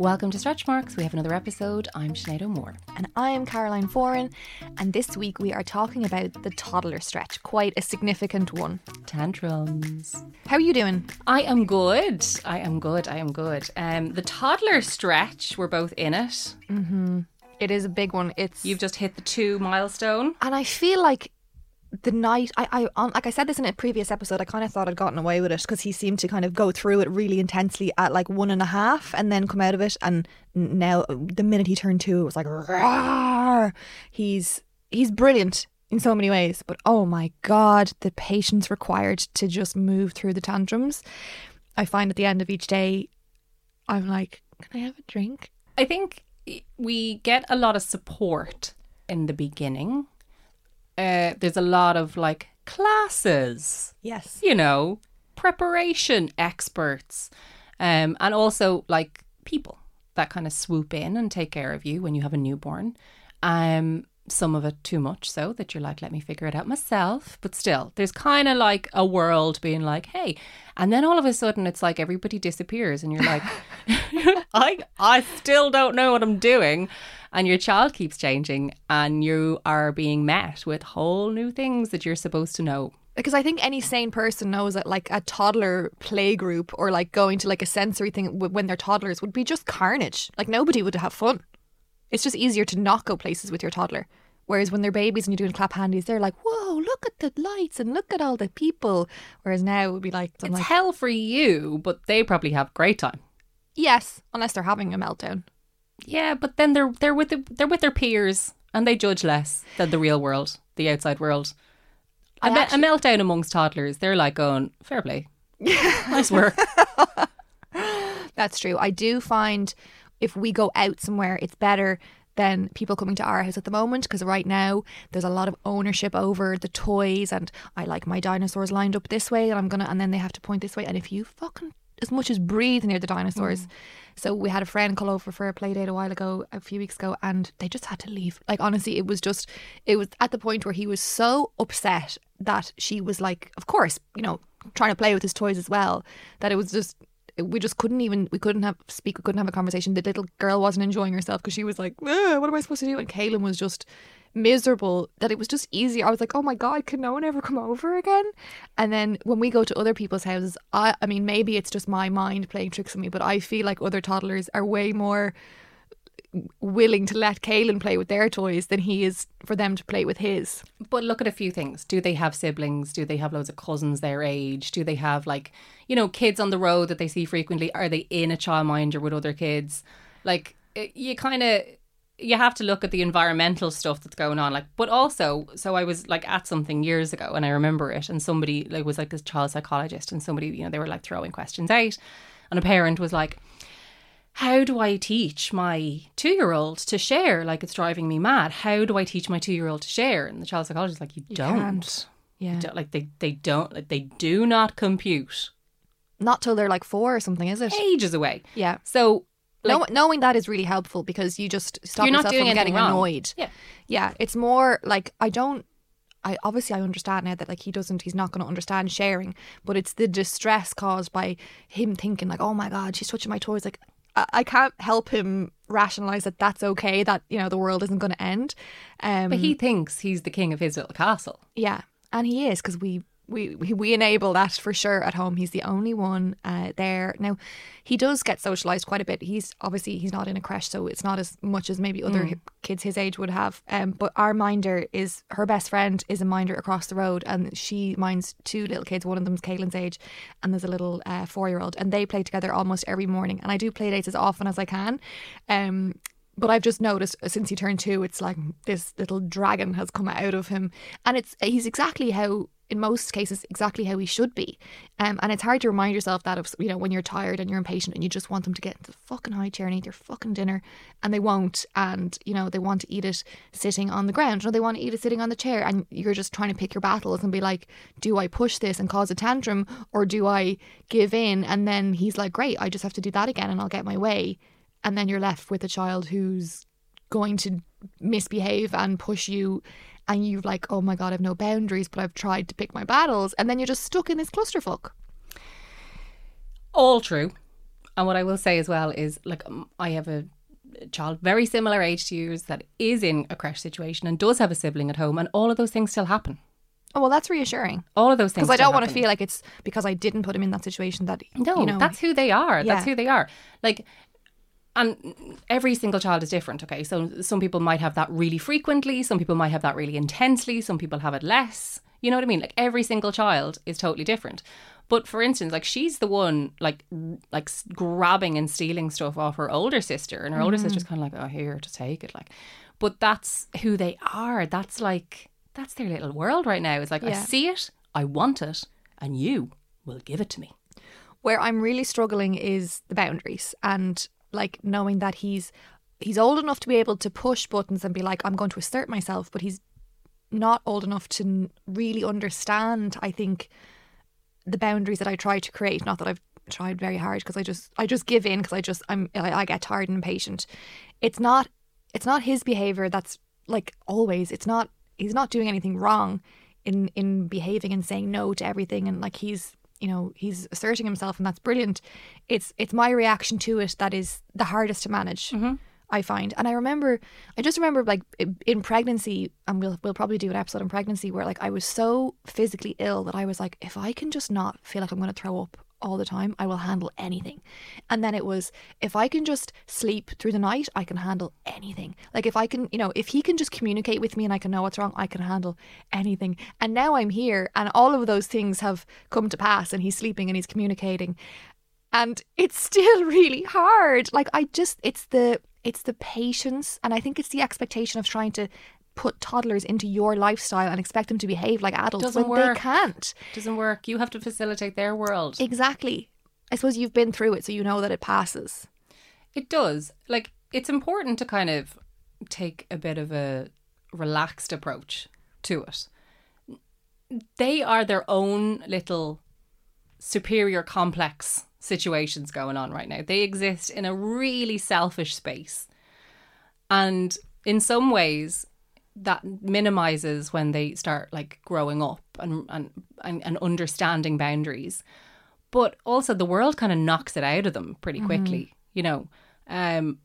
Welcome to Stretch Marks. We have another episode. I'm Sinead O'Moore. And I am Caroline Foran. And this week we are talking about the toddler stretch, quite a significant one. Tantrums. How are you doing? I am good. I am good. I am good. Um, the toddler stretch, we're both in it. It is a big one. It's You've just hit the two milestone. and I feel like the night I, I on, like I said this in a previous episode, I kind of thought I'd gotten away with it because he seemed to kind of go through it really intensely at like one and a half and then come out of it. And now the minute he turned two, it was like, "Rawr." he's he's brilliant in so many ways. But oh my god, the patience required to just move through the tantrums. I find at the end of each day, I'm like, can I have a drink? I think we get a lot of support in the beginning. Uh, there's a lot of like classes, Yes. you know, preparation experts, um, and also like people that kind of swoop in and take care of you when you have a newborn. Um, some of it too much so that you're like, let me figure it out myself. But still, there's kind of like a world being like, hey, and then all of a sudden it's like everybody disappears, and you're like, I I still don't know what I'm doing. And your child keeps changing, and you are being met with whole new things that you're supposed to know. because I think any sane person knows that like a toddler play group or like going to like a sensory thing when they're toddlers would be just carnage. Like nobody would have fun. It's just easier to not go places with your toddler. Whereas when they're babies and you're doing clap handies, they're like, "Whoa, look at the lights and look at all the people." Whereas now it would be like, It's like, hell for you, but they probably have a great time. yes, unless they're having a meltdown. Yeah, but then they're they're with the, they're with their peers and they judge less than the real world, the outside world. A, I me- actually- a meltdown amongst toddlers, they're like going, fair play, nice work. That's true. I do find if we go out somewhere, it's better than people coming to our house at the moment because right now there's a lot of ownership over the toys and I like my dinosaurs lined up this way and I'm gonna and then they have to point this way and if you fucking as much as breathe near the dinosaurs. Mm. So we had a friend call over for a play date a while ago, a few weeks ago, and they just had to leave. Like honestly, it was just it was at the point where he was so upset that she was like, of course, you know, trying to play with his toys as well, that it was just we just couldn't even we couldn't have speak we couldn't have a conversation the little girl wasn't enjoying herself because she was like "Ugh, what am i supposed to do and Kaylin was just miserable that it was just easier i was like oh my god can no one ever come over again and then when we go to other people's houses i i mean maybe it's just my mind playing tricks on me but i feel like other toddlers are way more willing to let Kaylin play with their toys than he is for them to play with his But look at a few things. Do they have siblings? Do they have loads of cousins their age? Do they have like, you know, kids on the road that they see frequently? Are they in a childminder with other kids? Like, it, you kind of you have to look at the environmental stuff that's going on. Like, but also, so I was like at something years ago, and I remember it, and somebody like was like this child psychologist, and somebody, you know, they were like throwing questions out, and a parent was like. How do I teach my two year old to share? Like it's driving me mad. How do I teach my two year old to share? And the child psychologist is like, you, don't. can't. yeah don't- like they they don't like they do not compute not till they're like four or something is it ages away yeah so like, Know- knowing that is really helpful because you just stop You're not yourself doing from getting wrong. annoyed. Yeah. yeah. It's more like I don't. I obviously I understand now that like he doesn't. He's not going to understand sharing, but it's the distress caused by him thinking like, oh my god, she's touching my toys. Like I, I can't help him rationalize that that's okay. That you know the world isn't going to end. Um, but he thinks he's the king of his little castle yeah, and he is because we we we enable that for sure at home. He's the only one uh, there now. He does get socialized quite a bit. He's obviously he's not in a creche, so it's not as much as maybe other kids his age would have. Um, but our minder is her best friend is a minder across the road, and she minds two little kids. One of them's Kaylin's age, and there's a little uh, four year old, and they play together almost every morning. And I do play dates as often as I can. Um, but I've just noticed uh, since he turned two, it's like this little dragon has come out of him, and it's he's exactly how, in most cases, exactly how he should be. Um, and it's hard to remind yourself that of you know when you're tired and you're impatient and you just want them to get into the fucking high chair and eat their fucking dinner, and they won't, and you know they want to eat it sitting on the ground, or they want to eat it sitting on the chair, and you're just trying to pick your battles and be like, do I push this and cause a tantrum, or do I give in? And then he's like, great, I just have to do that again, and I'll get my way and then you're left with a child who's going to misbehave and push you and you're like oh my god i've no boundaries but i've tried to pick my battles and then you're just stuck in this clusterfuck All true. And what I will say as well is like um, I have a child very similar age to yours that is in a creche situation and does have a sibling at home and all of those things still happen. oh well that's reassuring All of those things because i don't want to feel like it's because i didn't put him in that situation that No, you know that's who they are. That's who they are. Like, and every single child is different. Okay, so some people might have that really frequently. Some people might have that really intensely. Some people have it less. You know what I mean? Like every single child is totally different. But for instance, like she's the one like like grabbing and stealing stuff off her older sister, and her older Mm. sister's kind of like, "Oh, here to take it." Like, but that's who they are. That's like that's their little world right now. It's like I see it, I want it, and you will give it to me. where i'm really struggling is the boundaries and like knowing that he's he's old enough to be able to push buttons and be like i'm going to assert myself but he's not old enough to really understand i think the boundaries that i try to create. Not that i've tried very hard because i just i just give in because i just i'm I, I get tired and impatient. It's not it's not his behavior that's like always it's not he's not doing anything wrong in in behaving and saying no to everything and like he's you know he's asserting himself and that's brilliant it's it's my reaction to it that is the hardest to manage mm-hmm. I find. And I remember, I just remember like in pregnancy, and we'll we'll probably do an episode on pregnancy where like I was so physically ill that I was like, if I can just not feel like I'm going to throw up all the time, I will handle anything. And then it was, if I can just sleep through the night, I can handle anything. Like if I can, you know, if he can just communicate with me and I can know what's wrong, I can handle anything. And now I'm here, and all of those things have come to pass, and he's sleeping and he's communicating and it's still really hard like i just it's the it's the patience and i think it's the expectation of trying to put toddlers into your lifestyle and expect them to behave like adults Doesn't when work. they can't It Doesn't work. You have to facilitate their world. exactly i suppose you've been through it so you know that it passes It does. Like it's important to kind of take a bit of a relaxed approach to it. They are their own little superior complex situations going on right now. They exist in a really selfish space. And in some ways that minimizes when they start like growing up and and, and, and understanding boundaries. But also the world kind of knocks it out of them pretty quickly, you know. Um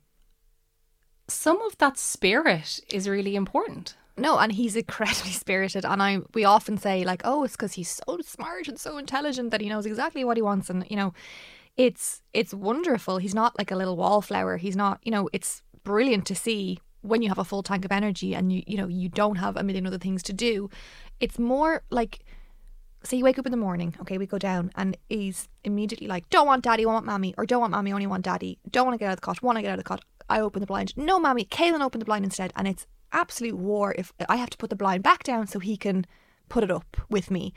some of that spirit is really important. no and he's incredibly spirited and i we often say like oh it's because he's so smart and so intelligent that he knows exactly what he wants and you know it's it's wonderful he's not like a little wallflower he's not you know it's brilliant to see when you have a full tank of energy and you you know you don't have a million other things to do it's more like say you wake up in the morning, okay, we go down and he's immediately like, Don't want daddy, want mommy, or don't want mommy, only want daddy, don't want to get out of the cot, want to get out of the cot. I open the blind. No, mommy, Kaylin opened the blind instead. And it's absolute war if I have to put the blind back down so he can put it up with me.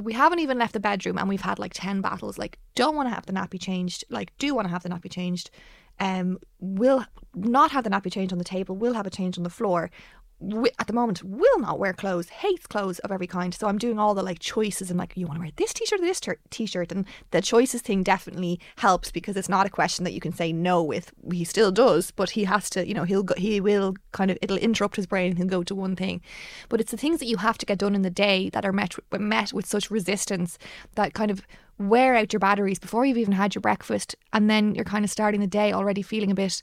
We haven't even left the bedroom and we've had like 10 battles. Like, don't want to have the nappy changed, like, do want to have the nappy changed. Um, will not have the nappy changed on the table, will have a change on the floor. Wi- at the moment will not wear clothes hates clothes of every kind. So i'm doing all the like choices and like you want to wear this t-shirt or this t-shirt? And the choices thing definitely helps because it's not a question that you can say no with. He still does but he has to you know he'll go, he will kind of it'll interrupt his brain and he'll go to one thing. But it's the things that you have to get done in the day that are met met with such resistance that kind of wear out your batteries before you've even had your breakfast. And then you're kind of starting the day already feeling a bit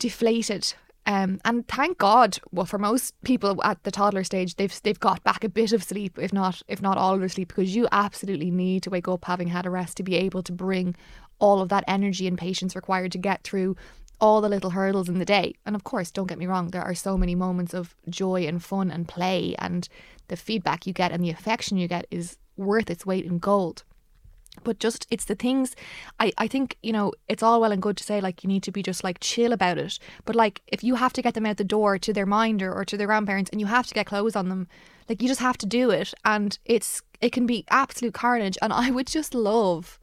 deflated Um, and thank God, well, for most people at the toddler stage, they've they've got back a bit of sleep, if not if not all of their sleep, because you absolutely need to wake up having had a rest to be able to bring all of that energy and patience required to get through all the little hurdles in the day. And of course, don't get me wrong, there are so many moments of joy and fun and play, and the feedback you get and the affection you get is worth its weight in gold. But just it's the things I, I think, you know, it's all well and good to say like you need to be just like chill about it. But like if you have to get them out the door to their minder or to their grandparents and you have to get clothes on them, like you just have to do it and it's it can be absolute carnage. And I would just love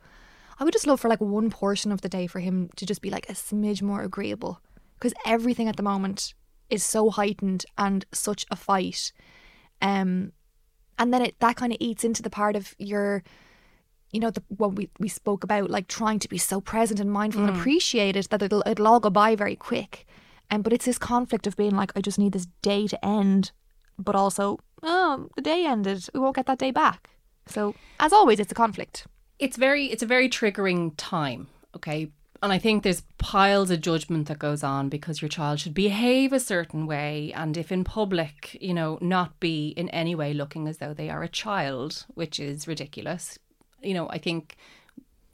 I would just love for like one portion of the day for him to just be like a smidge more agreeable because everything at the moment is so heightened and such a fight. Um, and then it that kind of eats into the part of your, you know, the what we we spoke about, like trying to be so present and mindful and mm. appreciate it that it'll it'll all go by very quick. And but it's this conflict of being like, I just need this day to end, but also, oh, the day ended, we won't get that day back. So as always, it's a conflict. it's very it's a very triggering time okay and i think there's piles of judgment that goes on because your child should behave a certain way and if in public you know not be in any way looking as though they are a child which is ridiculous you know i think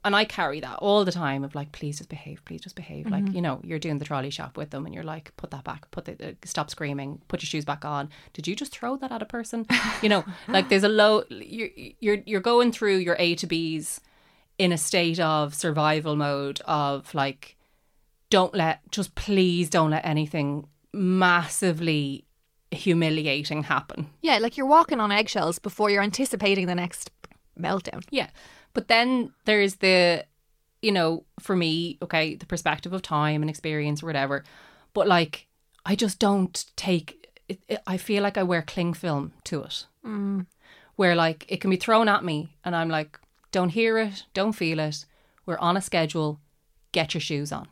and I carry that all the time of like, please just behave, please just behave. Like, you know, you're doing the trolley shop with them and you're like, put that back, put the, uh, stop screaming, put your shoes back on. Did you just throw that at a person? You know, like there's a low, you're, you're, you're going through your A to B's in a state of survival mode of like, don't let, just please don't let anything massively humiliating happen. Yeah, like you're walking on eggshells before you're anticipating the next meltdown. Yeah. But then there's the, you know, for me, okay, the perspective of time and experience or whatever. But like, I just don't take, it, it, I feel like I wear cling film to it. Mm. Where like it can be thrown at me and I'm like, don't hear it, don't feel it. We're on a schedule. Get your shoes on.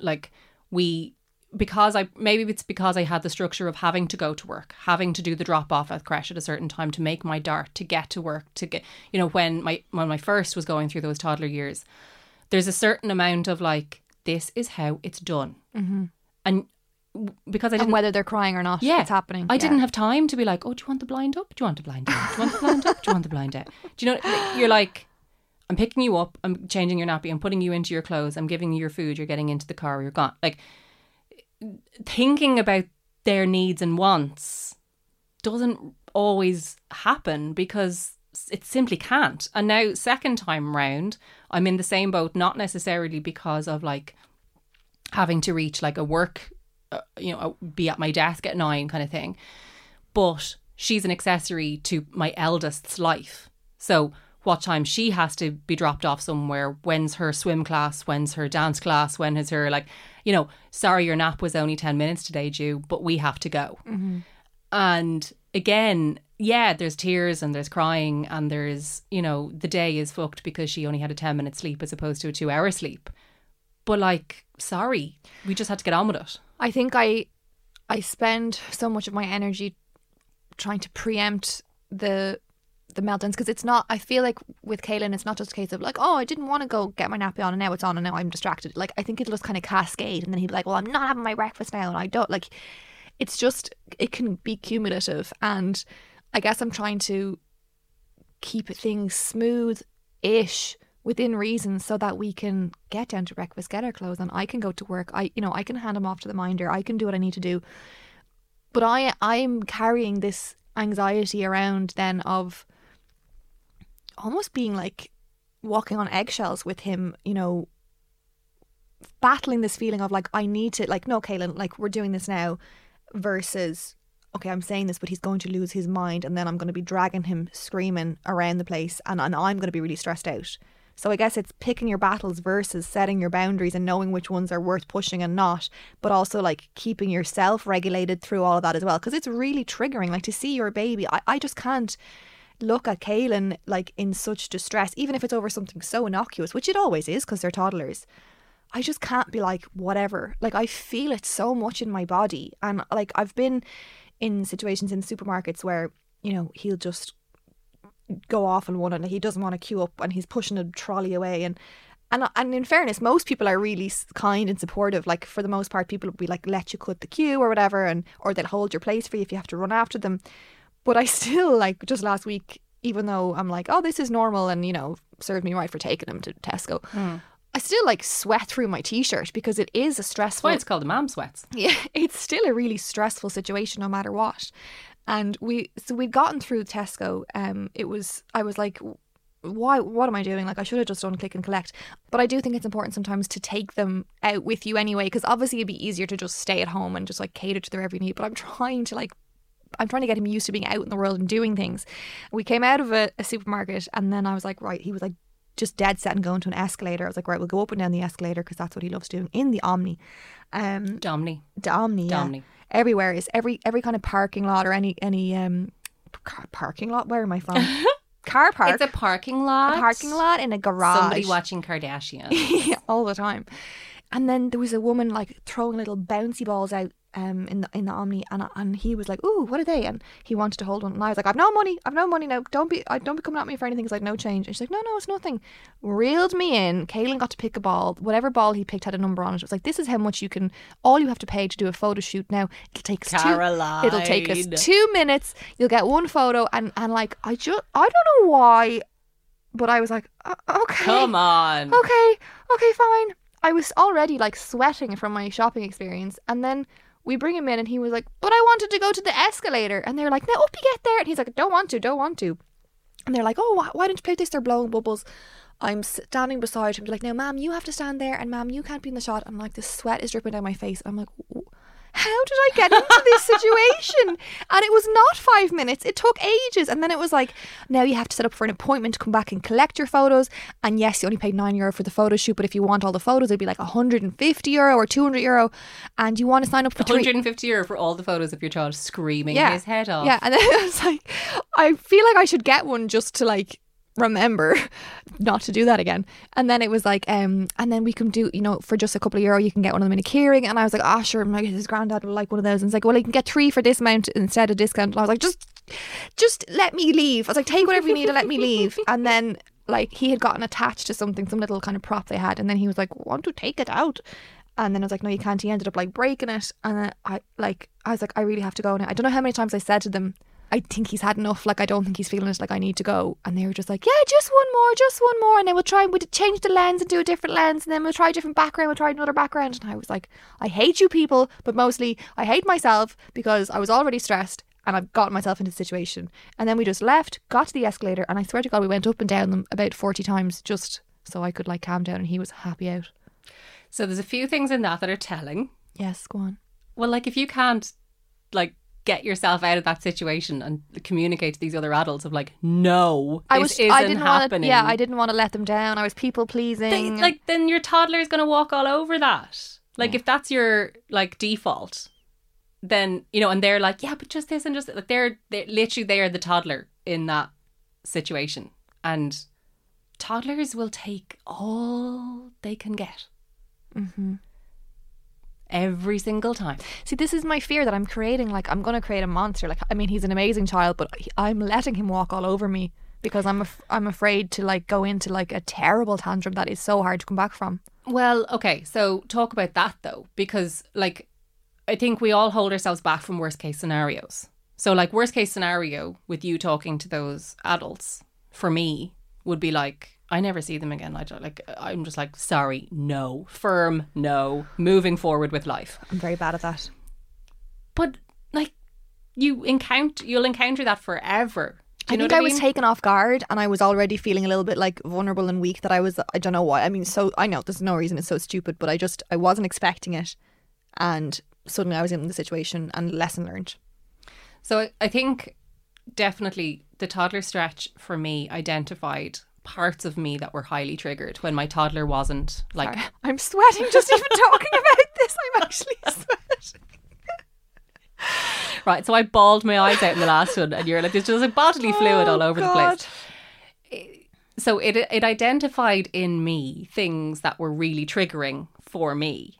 Like, we, because I maybe it's because I had the structure of having to go to work, having to do the drop off at creche at a certain time to make my dart to get to work to get you know when my when my first was going through those toddler years, there's a certain amount of like this is how it's done, mm-hmm. and because I didn't whether they're crying or not, yeah, it's happening. I Yeah. didn't have time to be like, oh, do you want the blind up? Do you want the blind down? Do you want the blind up? Do you want the blind down? Do you know? You're like, I'm picking you up. I'm changing your nappy. I'm putting you into your clothes. I'm giving you your food. You're getting into the car. You're gone. Like thinking about their needs and wants doesn't always happen because it simply can't. And now, second time round, I'm in the same boat. Not necessarily because of like having to reach like a work, uh, you know, be at my desk at nine kind of thing. But she's an accessory to my eldest's life. So what time she has to be dropped off somewhere, when's her swim class, when's her dance class, when is her like, you know, sorry, your nap was only 10 minutes today, Jew, but we have to go. Mm-hmm. And again, yeah, there's tears and there's crying and there's, you know, the day is fucked because she only had a 10 minute sleep as opposed to a two hour sleep. But like, sorry, we just had to get on with it. I think I I spend so much of my energy trying to preempt the the meltdowns because it's not I feel like with Kaylin it's not just a case of like oh I didn't want to go get my nappy on and now it's on and now I'm distracted like I think it'll just kind of cascade and then he'd be like well I'm not having my breakfast now and I don't like it's just it can be cumulative and I guess I'm trying to keep things smooth ish within reason so that we can get down to breakfast, get our clothes on. I can go to work. I you know, I can hand him off to the minder. I can do what I need to do. But I I'm carrying this anxiety around then of almost being like walking on eggshells with him, you know, battling this feeling of like I need to like no Kaylin, like we're doing this now versus okay, I'm saying this, but he's going to lose his mind, and then I'm going to be dragging him screaming around the place, and, and I'm going to be really stressed out. So I guess it's picking your battles versus setting your boundaries and knowing which ones are worth pushing and not, but also like keeping yourself regulated through all of that as well. Because it's really triggering. Like to see your baby, I, I just can't look at Kaylin like in such distress, even if it's over something so innocuous, which it always is because they're toddlers. I just can't be like, whatever. Like, I feel it so much in my body. And like, I've been in situations in supermarkets where, you know, he'll just go off on one and he doesn't want to queue up and he's pushing a trolley away. And and and in fairness, most people are really kind and supportive. Like for the most part, people will be like let you cut the queue or whatever, and or they'll hold your place for you if you have to run after them. But I still like just last week, even though I'm like, oh, this is normal, and you know, served me right for taking them to Tesco. I still like sweat through my t-shirt because it is a stressful. Why it's called the mom sweats. Yeah, it's still a really stressful situation no matter what. And we so we'd gotten through Tesco. Um, it was I was like, why? What am I doing? Like I should have just done click and collect. But I do think it's important sometimes to take them out with you anyway, because obviously it'd be easier to just stay at home and just like cater to their every need. But I'm trying to like. I'm trying to get him used to being out in the world and doing things. We came out of a, a supermarket and then I was like, right, he was like just dead set and going to an escalator. I was like, right, we'll go up and down the escalator because that's what he loves doing in the Omni. Um, Domney. the Omni, yeah. Domney. Everywhere is every every kind of parking lot or any any um car parking lot. Where am I from? Car park. It's a parking lot. a parking lot in a garage. Somebody watching Kardashian. yeah, all the time. And then there was a woman like throwing little bouncy balls out um in the in the Omni, and and he was like, "Ooh, what are they?" And he wanted to hold one, and I was like, "I've no money. I've no money now. Don't be I don't be coming at me for anything." He's like, "No change." And she's like, "No, no, it's nothing." Reeled me in. Kaylin got to pick a ball. Whatever ball he picked had a number on it. It was like, "This is how much you can. All you have to pay to do a photo shoot now. It'll take us two. It'll take us two minutes. You'll get one photo." And and like I just I don't know why, but I was like, "Uh, "Okay, Come on. okay, okay, fine. I was already like sweating from my shopping experience, and then we bring him in, and he was like, "But I wanted to go to the escalator," and they're like, "No, up you get there," and he's like, "Don't want to, don't want to," and they're like, "Oh, why, why don't you play this? They're blowing bubbles." I'm standing beside him, they're like, "Now, ma'am, you have to stand there, and ma'am, you can't be in the shot." And like, the sweat is dripping down my face. I'm like. "W- How did I get into this situation? And it was not five minutes. It took ages. And then it was like, now you have to set up for an appointment to come back and collect your photos. And yes, you only paid nine euro for the photo shoot, but if you want all the photos, it'd be like 150 euro or 200 euro. And you want to sign up for three. 150 euro for all the photos of your child screaming Yeah. his head off. Yeah. And then I was like, I feel like I should get one just to like remember not to do that again. And then it was like, um, and then we can do, you know, for just a couple of euro, you can get one of them in a keyring. And I was like, ah, sure, my his granddad will like one of those. And it's like, well, you can get three for this amount instead of discount. And I was like, just, just let me leave. I was like, take whatever you need and let me leave. And then like he had gotten attached to something, some little kind of prop they had, and then he was like, want to take it out. And then I was like, no, you can't. He ended up like breaking it, and I like, I was like, I really have to go now. I don't know how many times I said to them, I think he's had enough. Like, I don't think he's feeling it. Like, I need to go. And they were just like, yeah, just one more, just one more. And then we'll try and we'll change the lens and do a different lens. And then we'll try a different background. We'll try another background. And I was like, I hate you people, but mostly I hate myself because I was already stressed and I've gotten myself into the situation. And then we just left, got to the escalator, and I swear to God, we went up and down them about 40 times just so I could like calm down. And he was happy out. So there's a few things in that that are telling. Yes, go on. Well, like if you can't like get yourself out of that situation and communicate to these other adults of like, no, this I was. isn't I didn't happening. Yeah, I didn't want to let them down. I was people pleasing. They- like then your toddler is going to walk all over that. Like if that's your like default, then you know, and they're like, yeah, but just this and just like they're they literally they are the toddler in that situation, and toddlers will take all they can get. Mm-hmm. Every single time. See, this is my fear that I'm creating. Like, I'm going to create a monster. Like, I mean, he's an amazing child, but I'm letting him walk all over me because I'm af- I'm afraid to like go into like a terrible tantrum that is so hard to come back from. Well, okay, so talk about that though, because like I think we all hold ourselves back from worst case scenarios. So like worst case scenario with you talking to those adults for me would be like I never see them again. I like I'm just like sorry, no, firm, no, moving forward with life. I'm very bad at that. But like you encounter, you'll encounter that forever. I know think I, I was taken off guard and I was already feeling a little bit like vulnerable and weak that I was I don't know why. I mean so I know there's no reason it's so stupid, but I just I wasn't expecting it and suddenly I was in the situation and lesson learned. So I think definitely the toddler stretch for me identified parts of me that were highly triggered when my toddler wasn't like I'm sweating just even talking about this. I'm actually sweating. right. So I bawled my eyes out in the last one, and you're like, there's just like bodily oh, fluid all Oh, over the place. So it it identified in me things that were really triggering for me.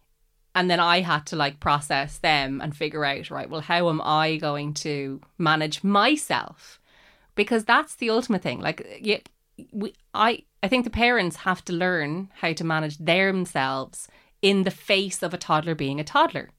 And then I had to like process them and figure out, right, well, how am I going to manage myself? Because that's the ultimate thing. Like, you, we I I think the parents have to learn how to manage themselves in the face of a toddler being a toddler.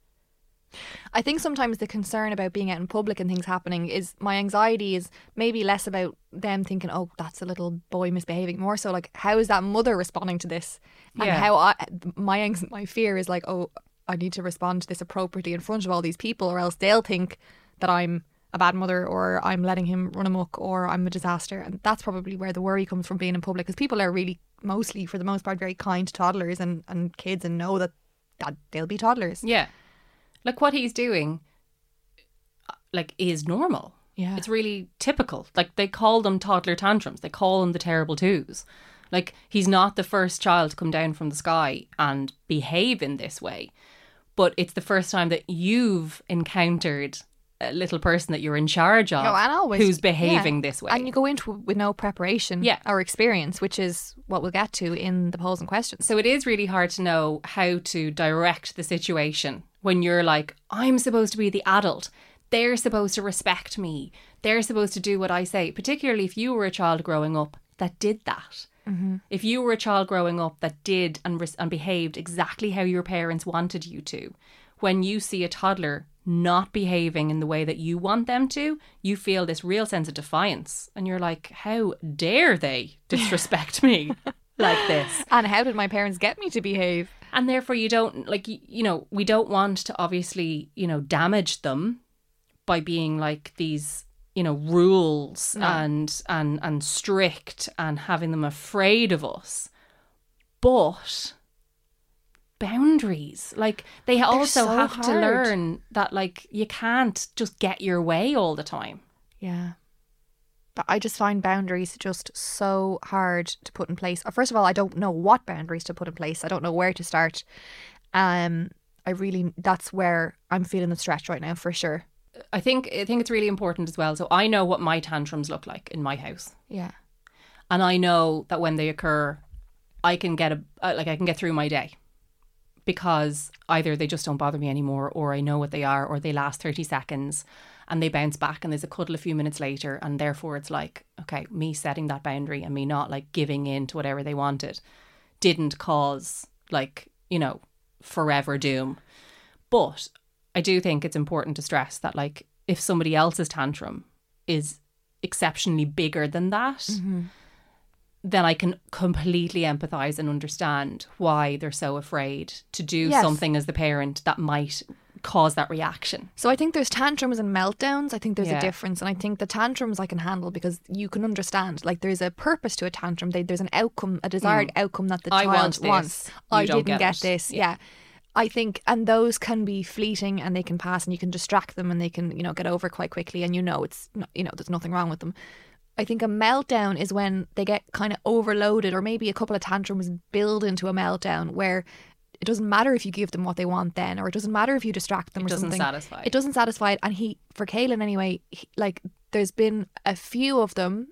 I think sometimes the concern about being out in public and things happening is my anxiety is maybe less about them thinking, oh, that's a little boy misbehaving. More so like, how is that mother responding to this? And Yeah. how I, my anx- my fear is like, oh, I need to respond to this appropriately in front of all these people, or else they'll think that I'm a bad mother, or I'm letting him run amok, or I'm a disaster. And that's probably where the worry comes from being in public, because people are really mostly, for the most part, very kind to toddlers and, and kids, and know that that they'll be toddlers. Yeah. Like what he's doing like is normal. Yeah. It's really typical. Like they call them toddler tantrums. They call them the terrible twos. Like he's not the first child to come down from the sky and behave in this way. But it's the first time that you've encountered little person that you're in charge of No, and always who's behaving yeah. this way. and you go into it with no preparation, Yeah. or experience, which is what we'll get to in the polls and questions. So it is really hard to know how to direct the situation when you're like, I'm supposed to be the adult. They're supposed to respect me. They're supposed to do what I say, particularly if you were a child growing up that did that. Mm-hmm. If you were a child growing up that did and, res- and behaved exactly how your parents wanted you to, when you see a toddler not behaving in the way that you want them to, you feel this real sense of defiance. And you're like, how dare they disrespect me like this? And how did my parents get me to behave? and therefore you don't like you know we don't want to obviously you know damage them by being like these you know rules and and and strict and having them afraid of us but boundaries like they also so have to learn that like you can't just get your way all the time Yeah. But I just find boundaries just so hard to put in place. Uh, First of all, I don't know what boundaries to put in place. I don't know where to start. Um, I really that's where I'm feeling the stretch right now for sure. i think i think it's really important as well so i know what my tantrums look like in my house Yeah. and I know that when they occur, I can get a uh, like I can get through my day because either they just don't bother me anymore, or I know what they are, or they last thirty seconds and they bounce back, and there's a cuddle a few minutes later, and therefore it's like okay, me setting that boundary and me not like giving in to whatever they wanted didn't cause like you know forever doom, but I do think it's important to stress that like if somebody else's tantrum is exceptionally bigger than that, mm-hmm. Then I can completely empathize and understand why they're so afraid to do Yes. something as the parent that might cause that reaction. So I think there's tantrums and meltdowns. I think there's Yeah. a difference, and I think the tantrums I can handle because you can understand. Like there's a purpose to a tantrum. They, there's an outcome, a desired outcome that the Mm. I child want this. wants. I didn't get get, this. Yeah. Yeah. I think, and those can be fleeting, and they can pass, and you can distract them, and they can, you know, get over quite quickly, and you know it's, not, you know, there's nothing wrong with them. I think a meltdown is when they get kind of overloaded, or maybe a couple of tantrums build into a meltdown where it doesn't matter if you give them what they want then, or it doesn't matter if you distract them It or doesn't something. satisfy. It doesn't satisfy it. And he, for Kaylin anyway, he, like there's been a few of them.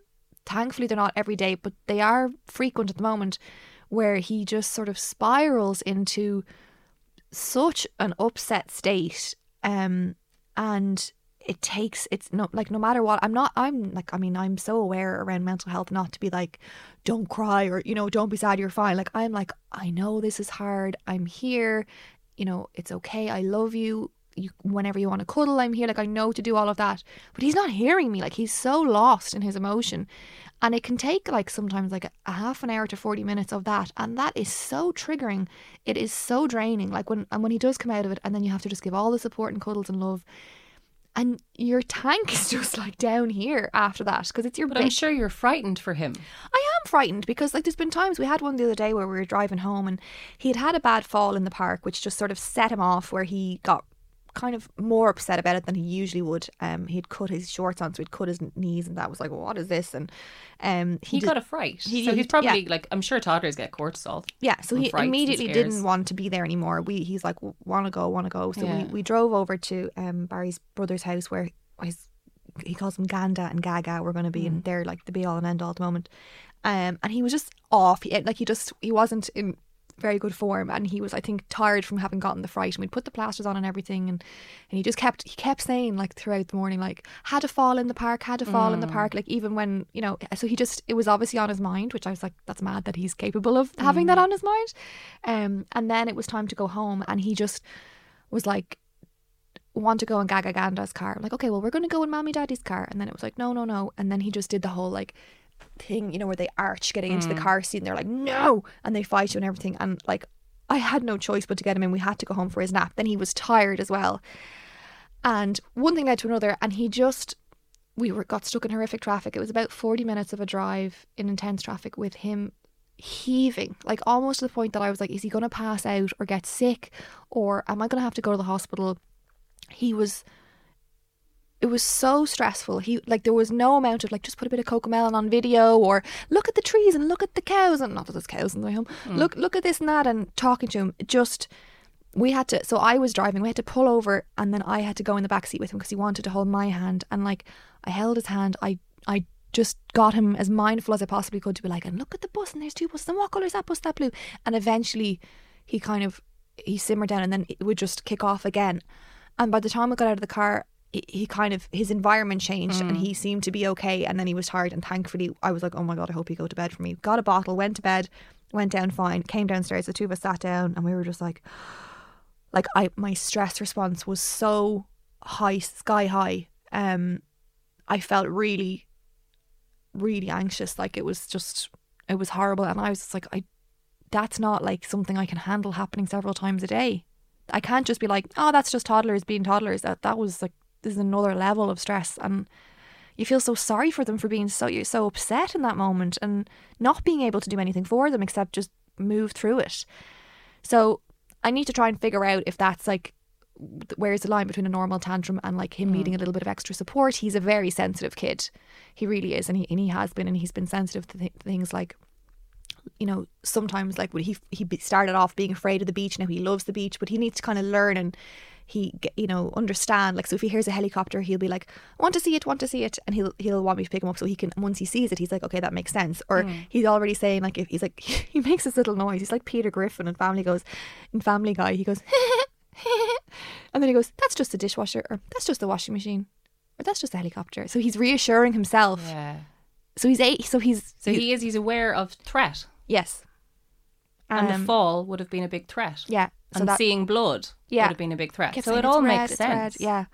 Thankfully, they're not every day, but they are frequent at the moment, where he just sort of spirals into such an upset state. Um, and it takes it's no like no matter what i'm not i'm like i mean i'm so aware around mental health not to be like don't cry or you know don't be sad you're fine. Like i'm like i know this is hard i'm here you know it's okay i love you you whenever you want to cuddle i'm here like i know to do all of that. But he's not hearing me like he's so lost in his emotion. And it can take like sometimes like a, a half an hour to 40 minutes of that and that is so triggering. It is so draining. Like when and when he does come out of it and then you have to just give all the support and cuddles and love and your tank is just like down here after that because it's your But I'm sure you're frightened for him. I am frightened because like there's been times we had one the other day where we were driving home and he had had a bad fall in the park which just sort of set him off where he got kind of more upset about it than he usually would. Um, he'd cut his shorts on, so he'd cut his knees, and that was like, what is this? And um, He, did- got a fright. he- so he's probably like, I'm sure toddlers get cortisol. Yeah, so he immediately didn't want to be there anymore. We he's like want to go, want to go. So Yeah. we, we drove over to um Barry's brother's house where his he calls them Ganda and Gaga were going to be, Mm. and they're like the be all and end all at the moment. Um, and he was just off. He, like he just he wasn't in very good form. And he was I think tired from having gotten the fright. And we'd put the plasters on and everything. And and he just kept he kept saying like throughout the morning like had to fall in the park had to fall in the park. Like even when you know so he just it was obviously on his mind which I was like that's mad that he's capable of having that on his mind. Um and then it was time to go home. And he just was like want to go in Gaga Ganda's car. I'm like, okay, well, we're going to go in mommy daddy's car. And then it was like, no, no, no. And then he just did the whole like thing, you know, where they arch getting into the mm. car seat and they're like, no. And they fight you and everything. And like, I had no choice but to get him in. We had to go home for his nap. Then he was tired as well. And one thing led to another. And he just, we were got stuck in horrific traffic. It was about 40 minutes of a drive in intense traffic with him heaving, like almost to the point that I was like, is he going to pass out or get sick? Or am I going to have to go to the hospital? he was it was so stressful. He like there was no amount of like just put a bit of cocomelon on video or look at the trees and look at the cows and not that there's cows in the way home. Mm. Look look at this and that and talking to him. Just we had to so I was driving, we had to pull over and then I had to go in the back seat with him because he wanted to hold my hand and like I held his hand. I I just got him as mindful as I possibly could to be like, and look at the bus and there's two buses and what colour is that bus that blue? And eventually he kind of he simmered down and then it would just kick off again. And by the time I got out of the car, he, kind of his environment changed and he seemed to be okay. And then he was tired, and thankfully, I was like, "Oh my god, I hope he go to bed for me." Got a bottle, went to bed, went down fine, came downstairs. The two of us sat down, and we were just like, like I my stress response was so high, sky high. Um, I felt really, really anxious. Like it was just, it was horrible, and I was just like, I, that's not like something I can handle happening several times a day. I can't just be like, oh, that's just toddlers being toddlers. That that was like is another level of stress, and you feel so sorry for them for being so you're so upset in that moment and not being able to do anything for them except just move through it. So I need to try and figure out if that's like where's the line between a normal tantrum and like him mm. needing a little bit of extra support. He's a very sensitive kid, he really is, and he and he has been, and he's been sensitive to th- things like you know, sometimes like when he he be- started off being afraid of the beach, now he loves the beach, but he needs to kind of learn and he you know understand. Like so, if he hears a helicopter, he'll be like, "Want to see it? Want to see it?" And he'll he'll want me to pick him up so he can. Once he sees it, he's like, "Okay, that makes sense." Or hmm. he's already saying like if he's like he makes this little noise. He's like Peter Griffin and Family goes in Family Guy. He goes. And then he goes, "That's just a dishwasher, or that's just a washing machine, or that's just a helicopter." So he's reassuring himself. Yeah. So he's eight. So he's So he is he's aware of threat. yes, And the Um, fall would have been a big threat. Yeah. So and that seeing blood Yeah. would have been a big threat. So it all red, makes it's red." sense. Yeah.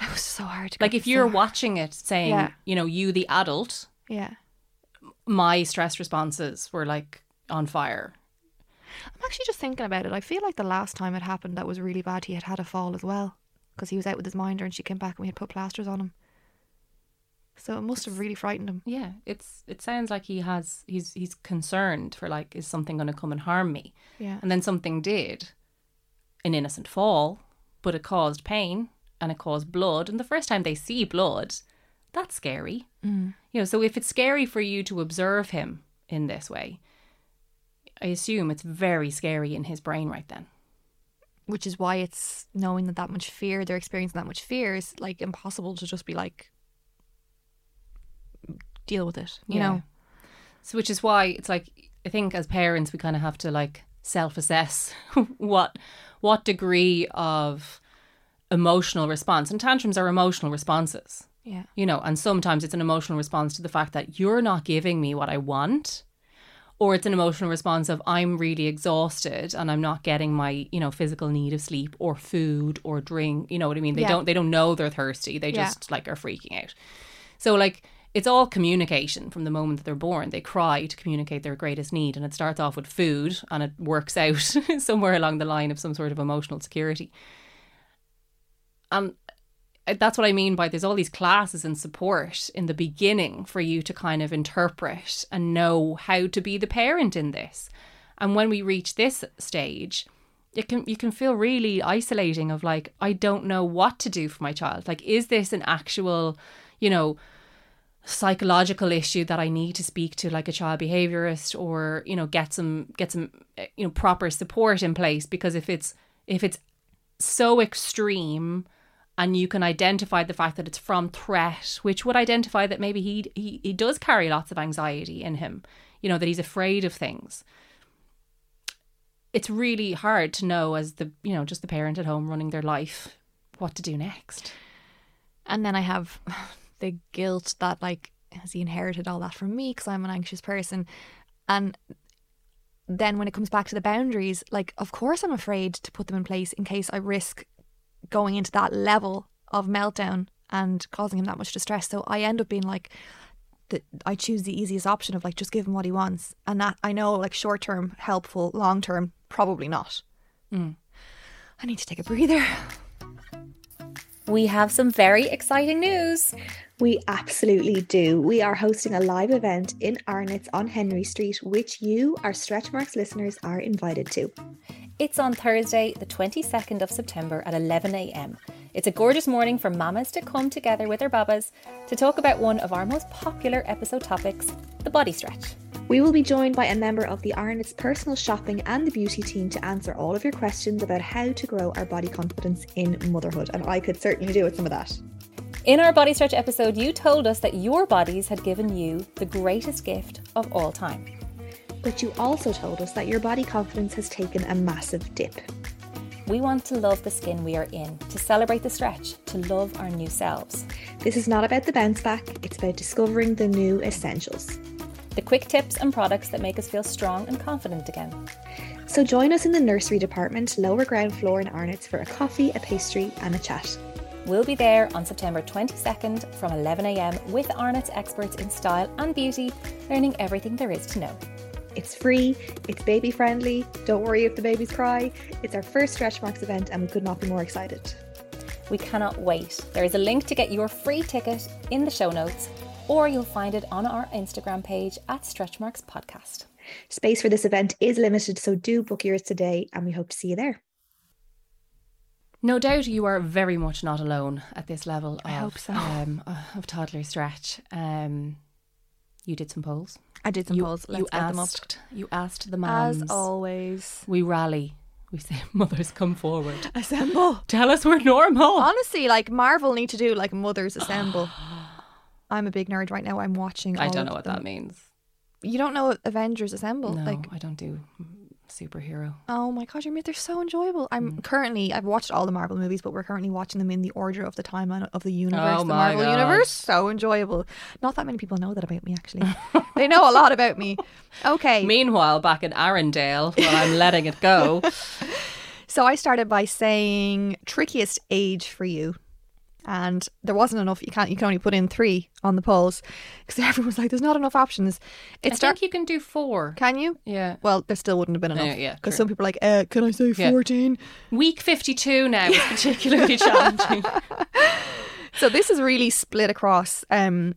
It was so hard. To Like if you're watching it saying, Yeah. you know, you the adult, Yeah. my stress responses were like on fire. I'm actually just thinking about it. I feel like the last time it happened that was really bad, he had had a fall as well because he was out with his minder and she came back and we had put plasters on him. So it must have really frightened him. Yeah, it's it sounds like he has he's he's concerned for like is something going to come and harm me, Yeah. and then something did, an innocent fall, but it caused pain and it caused blood, and the first time they see blood, that's scary. Mm. You know, so if it's scary for you to observe him in this way, I assume it's very scary in his brain right then. Which is why it's knowing that that much fear, they're experiencing that much fear, is like impossible to just be like, deal with it. You Yeah. know? So which is why it's like I think as parents we kind of have to like self-assess what what degree of emotional response and tantrums are emotional responses. Yeah. You know, and sometimes it's an emotional response to the fact that you're not giving me what I want or it's an emotional response of I'm really exhausted and I'm not getting my, you know, physical need of sleep or food or drink, you know what I mean? They Yeah. don't they don't know they're thirsty. They Yeah. just like are freaking out. So like it's all communication from the moment that they're born. They cry to communicate their greatest need and it starts off with food and it works out somewhere along the line of some sort of emotional security. And that's what I mean by there's all these classes and support in the beginning for you to kind of interpret and know how to be the parent in this. And when we reach this stage, it can you can feel really isolating of like I don't know what to do for my child. Like is this an actual, you know, psychological issue that I need to speak to like a child behaviorist or you know get some get some eh, you know proper support in place because if it's if it's so extreme and you can identify the fact that it's from threat which would identify that maybe he he, he does carry lots of anxiety in him you know that he's afraid of things it's really hard to know as the you know just the parent at home running their life what to do next. And then I have the guilt that like has he inherited all that from me because I'm an anxious person, and then when it comes back to the boundaries, like of course I'm afraid to put them in place in case I risk going into that level of meltdown and causing him that much distress. So I end up being like, the, I choose the easiest option of like just give him what he wants, and that I know like short term helpful, long term probably not. Mm. I need to take a breather. We have some very exciting news. We absolutely do. We are hosting a live event in Arnott's on Henry Street, which you, our Stretch Marks listeners, are invited to. It's on Thursday, the 22nd of September at 11am. It's a gorgeous morning for mamas to come together with their babas to talk about one of our most popular episode topics, the body stretch. We will be joined by a member of the Arnott's personal shopping and the beauty team to answer all of your questions about how to grow our body confidence in motherhood. And I could certainly do with some of that. In our body stretch episode, you told us that your bodies had given you the greatest gift of all time. But you also told us that your body confidence has taken a massive dip. We want to love the skin we are in, to celebrate the stretch, to love our new selves. This is not about the bounce back, it's about discovering the new essentials. The quick tips and products that make us feel strong and confident again. So join us in the nursery department, lower ground floor in Arnott's for a coffee, a pastry, and a chat. We'll be there on September 22nd from 11am with Arnott's experts in style and beauty, learning everything there is to know. It's free, it's baby friendly, don't worry if the babies cry. It's our first Stretch Marks event, and we could not be more excited. We cannot wait. There is a link to get your free ticket in the show notes, or you'll find it on our Instagram page at Stretchmarks Podcast. Space for this event is limited, so do book yours today, and we hope to see you there. No doubt you are very much not alone at this level of, I hope so. um, of toddler stretch. Um, you did some polls. I did some you, polls. Let's you get them up. asked, You asked the mums. As always. We rally. We say, mothers, come forward. Assemble. Tell us we're normal. Honestly, like Marvel need to do like Mothers Assemble. I'm a big nerd right now. I'm watching. I don't know what them. that means. You don't know Avengers Assemble? No, Like, I don't do superhero. oh my god, you're they're so enjoyable. I'm Mm. currently I've watched all the Marvel movies, but we're currently watching them in the order of the timeline of the universe, Oh the Marvel God. universe. So enjoyable. Not that many people know that about me actually. they know a lot about me. Okay. Meanwhile, back in Arundel, while I'm letting it go, So I started by saying trickiest age for you. And there wasn't enough. You can't. You can only put in three on the polls because everyone was like, "There's not enough options." It I start. think you can do four. Can you? Yeah. Well, there still wouldn't have been Yeah, enough. yeah, Because some people are like, uh, "Can I say Yeah. 14? Week 52 now is particularly challenging. So this is really split across. Um,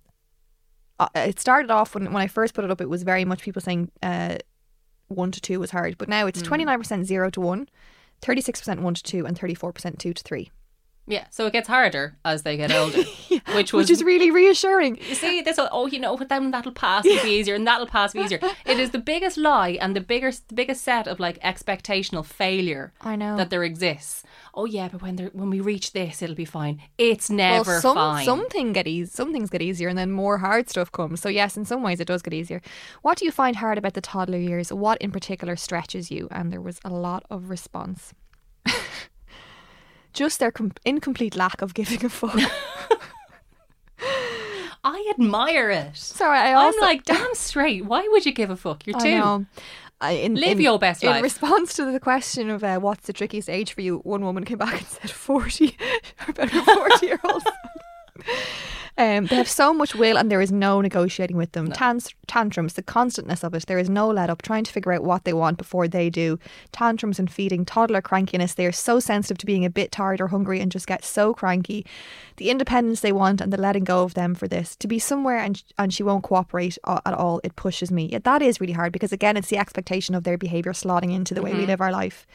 uh, it started off when when I first put it up, it was very much people saying uh, one to two was hard, but now Hmm. it's twenty nine percent zero to one, 36 percent one to two, and thirty four percent two to three, Yeah, so it gets harder as they get older, which was which is really reassuring. You see, this will, oh, you know, but then that'll pass and be easier, and that'll pass be easier. It is the biggest lie and the bigger, the biggest set of like expectational failure. I know. that there exists. Oh yeah, but when when we reach this, it'll be fine. It's never well, some fine. something get easy, some things get easier, and then more hard stuff comes. So yes, in some ways it does get easier. What do you find hard about the toddler years? What in particular stretches you? And there was a lot of response. Just their com- incomplete lack of giving a fuck. I admire it. Sorry, I also I'm like, damn straight. Why would you give a fuck? You're two. know. I, in, Live in- your best in life. In response to the question of uh, what's the trickiest age for you, one woman came back and said 40, about her 40 year old. Um, they have so much will and there is no negotiating with them. Tans- tantrums, the constantness of it. There is no let up, trying to figure out what they want before they do. Tantrums and feeding, toddler crankiness. They are so sensitive to being a bit tired or hungry and just get so cranky. The independence they want and the letting go of them for this. To be somewhere and, and she won't cooperate at all, it pushes me. Yeah, that is really hard because, again, it's the expectation of their behaviour slotting into the way we live our life.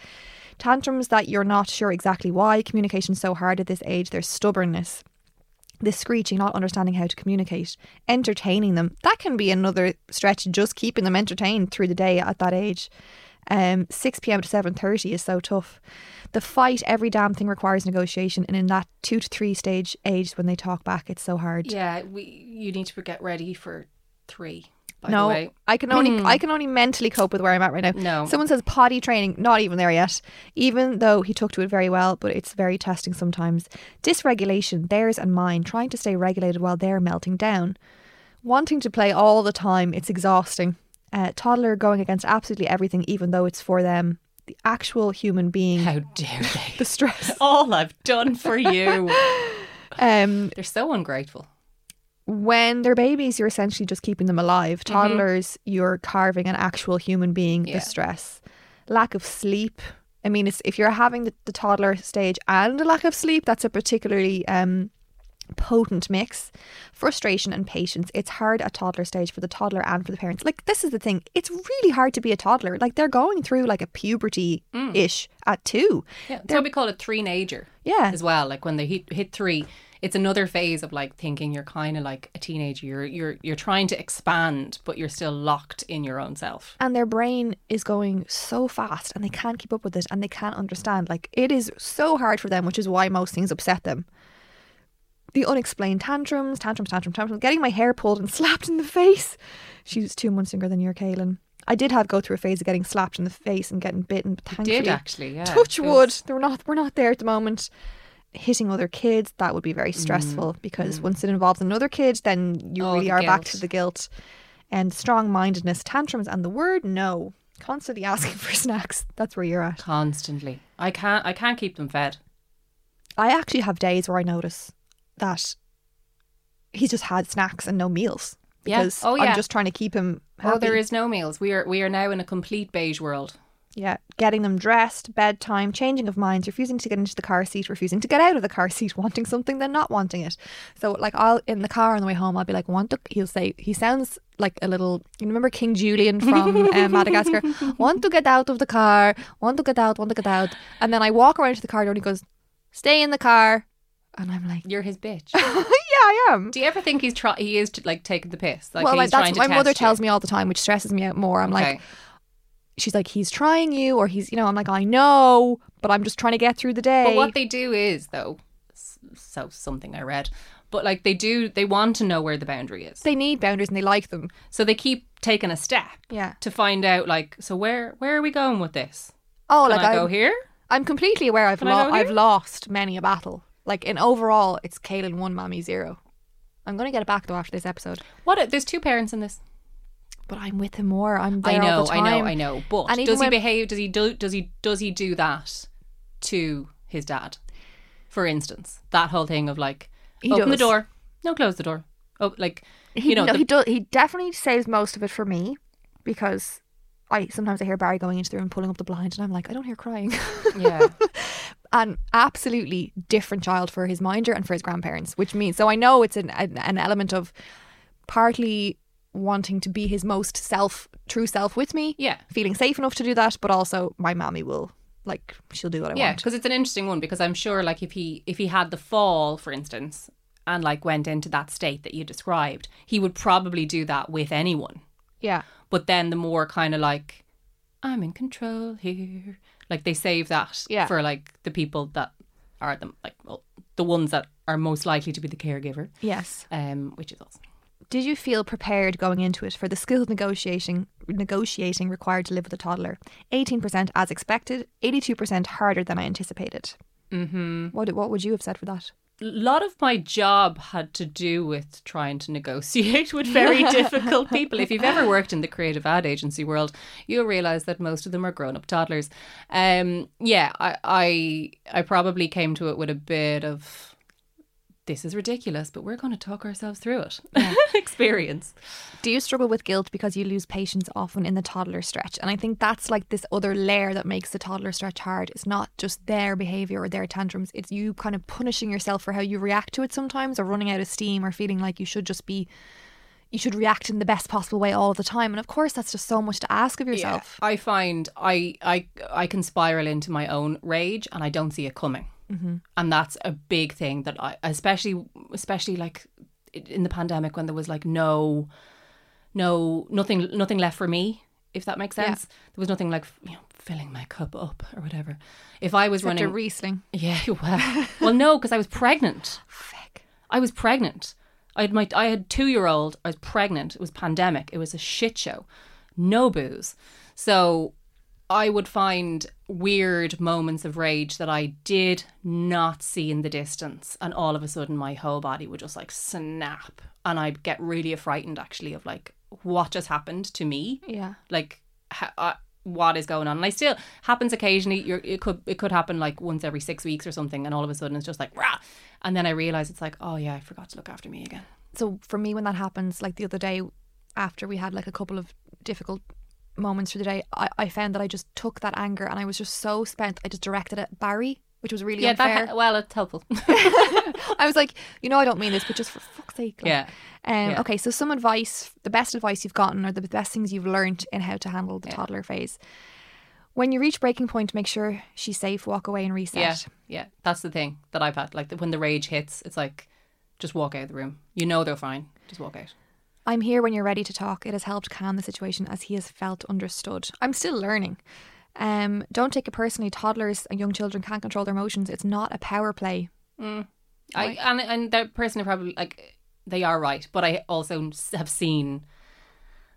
Tantrums that you're not sure exactly why. Communication's so hard at this age. There's stubbornness this screeching, not understanding how to communicate, entertaining them. That can be another stretch. Just keeping them entertained through the day at that age. Um, six pm to seven thirty is so tough. The fight, every damn thing requires negotiation, and in that two to three stage age, when they talk back, it's so hard. Yeah, we. You need to get ready for three. No. I can only I can only mentally cope with where I'm at right now. No. Someone says potty training, not even there yet. Even though he took to it very well, but it's very testing sometimes. Dysregulation, theirs and mine, trying to stay regulated while they're melting down. Wanting to play all the time, it's exhausting. Uh, toddler going against absolutely everything, even though it's for them. The actual human being, How dare they? the stress. All I've done for you. Um, They're so ungrateful. When they're babies, you're essentially just keeping them alive. Mm-hmm. Toddlers, you're carving an actual human being. Yeah. The stress, lack of sleep. I mean, it's, if you're having the, the toddler stage and a lack of sleep, that's a particularly um, potent mix. Frustration and patience. It's hard at toddler stage for the toddler and for the parents. Like this is the thing. It's really hard to be a toddler. Like they're going through like a mm. puberty ish at two. Yeah, that's what we call a three-nager. Yeah. as well. Like when they hit hit three, it's another phase of like thinking you're kind of like a teenager. You're you're you're trying to expand, but you're still locked in your own self. and their brain is going so fast and they can't keep up with it and they can't understand. Like it is so hard for them, which is why most things upset them. The unexplained tantrums, tantrums, tantrums, tantrums, getting my hair pulled and slapped in the face. She's two months younger than you're, Kaylin. I did have go through a phase of getting slapped in the face and getting bitten, but thankfully, Did actually, yeah. touch wood, was- we're not we're not there at the moment. Hitting other kids, that would be very stressful because once it involves another kid, then you Mm. Oh, really the are back to the guilt. And strong mindedness, tantrums, and the word no. Constantly asking for snacks. That's where you're at. Constantly, I can't I can't keep them fed. I actually have days where I notice that he's just had snacks and no meals. Yeah. Because Oh, I'm just trying to keep him happy. Oh, there is no meals. We are we are now in a complete beige world. Yeah, getting them dressed, bedtime, changing of minds, refusing to get into the car seat, refusing to get out of the car seat, wanting something, then not wanting it. So, like, I'll in the car on the way home, I'll be like, "Want to?" He'll say, he sounds like a little. You remember King Julien from um, Madagascar? want to get out of the car? Want to get out? Want to get out? And then I walk around to the car door, and he goes, "Stay in the car," and I'm like, You're his bitch. "Yeah, I am." Do you ever think he's try he is like taking the piss? Like well, he's like, trying that's my mother you? tells me all the time, which stresses me out more. I'm Okay. like, she's like, he's trying you, or he's, you know, I'm like, I know, but I'm just trying to get through the day. But what they do is though, so something I read, but like they do, they want to know where the boundary is. they need boundaries and they like them. So they keep taking a step Yeah. to find out like, so where where are we going with this? Oh, Can like I go I'm, here? I'm completely aware I've lo- I've lost many a battle. Like in overall, it's Kaylin one, Mammy zero. I'm gonna get it back though after this episode. What? There's two parents in this. But I'm with him more. I'm I there all know, the I time. know, I know. But And does he behave? Does he do? Does he? Does he do that to his dad? For instance, that whole thing of like, He open the door, no, close the door. Oh, like He, you know, no, the- he does. He definitely saves most of it for me because I sometimes I hear Barry going into the room pulling up the blind, and I'm like, I don't hear crying. yeah. an absolutely different child for his minder and for his grandparents, which means so I know it's an an, element of partly wanting to be his most self true self with me, Yeah. feeling safe enough to do that, but also my mammy will like she'll do what I Yeah, want. because it's an interesting one because I'm sure like if he if he had the fall, for instance, and like went into that state that you described, he would probably do that with anyone. Yeah, But then the more kind of like I'm in control here, like they save that Yeah. for like the people that are the like well, the ones that are most likely to be the caregiver, yes. um, which is us. Did you feel prepared going into it for the skilled negotiating negotiating required to live with a toddler? Eighteen percent as expected, eighty two percent harder than I anticipated. Mm-hmm. What what would you have said for that? A lot of my job had to do with trying to negotiate with very difficult people. If you've ever worked in the creative ad agency world, you'll realize that most of them are grown up toddlers. Um, yeah, I, I I probably came to it with a bit of this is ridiculous, but we're going to talk ourselves through it. Experience. Do you struggle with guilt because you lose patience often in the toddler stretch? And I think that's like this other layer that makes the toddler stretch hard. It's not just their behavior or their tantrums, it's you kind of punishing yourself for how you react to it sometimes or running out of steam or feeling like you should just be you should react in the best possible way all the time. And of course that's just so much to ask of yourself. I find I I I can spiral into my own rage, and I don't see it coming. Mm-hmm. And that's a big thing that I, especially especially like in the pandemic when there was like no, no nothing nothing left for me. If that makes Yeah. sense, there was nothing like you know filling my cup up or whatever. If I was Except a running, Riesling. yeah, well, well, no, because I was pregnant. Feck. I was pregnant. I had my I had two year old. I was pregnant. It was pandemic. It was a shit show. No booze. So I would find weird moments of rage that I did not see in the distance, and all of a sudden my whole body would just like snap, and I'd get really frightened actually of like what just happened to me. Yeah. like ha- uh, what is going on? And I still happens occasionally you're, it could it could happen like once every six weeks or something and all of a sudden it's just like rah! And then I realize it's like oh yeah I forgot to look after me again. So for me when that happens like the other day after we had like a couple of difficult moments through the day I, I found that I just took that anger and I was just so spent I just directed it at Barry which was really yeah unfair. that well it's helpful. I was like you know I don't mean this but just for fuck's sake like, yeah. um, Yeah. okay so some advice the best advice you've gotten or the best things you've learned in how to handle the Yeah. toddler phase. When you reach breaking point make sure she's safe walk away and reset. Yeah yeah that's the thing that I've had like when the rage hits it's like just walk out of the room. You know they're fine just walk out I'm here when you're ready to talk. It has helped calm the situation as he has felt understood. I'm still learning. Um, don't take it personally. Toddlers and young children can't control their emotions. It's not a power play. I and and that person probably like they are right, but I also have seen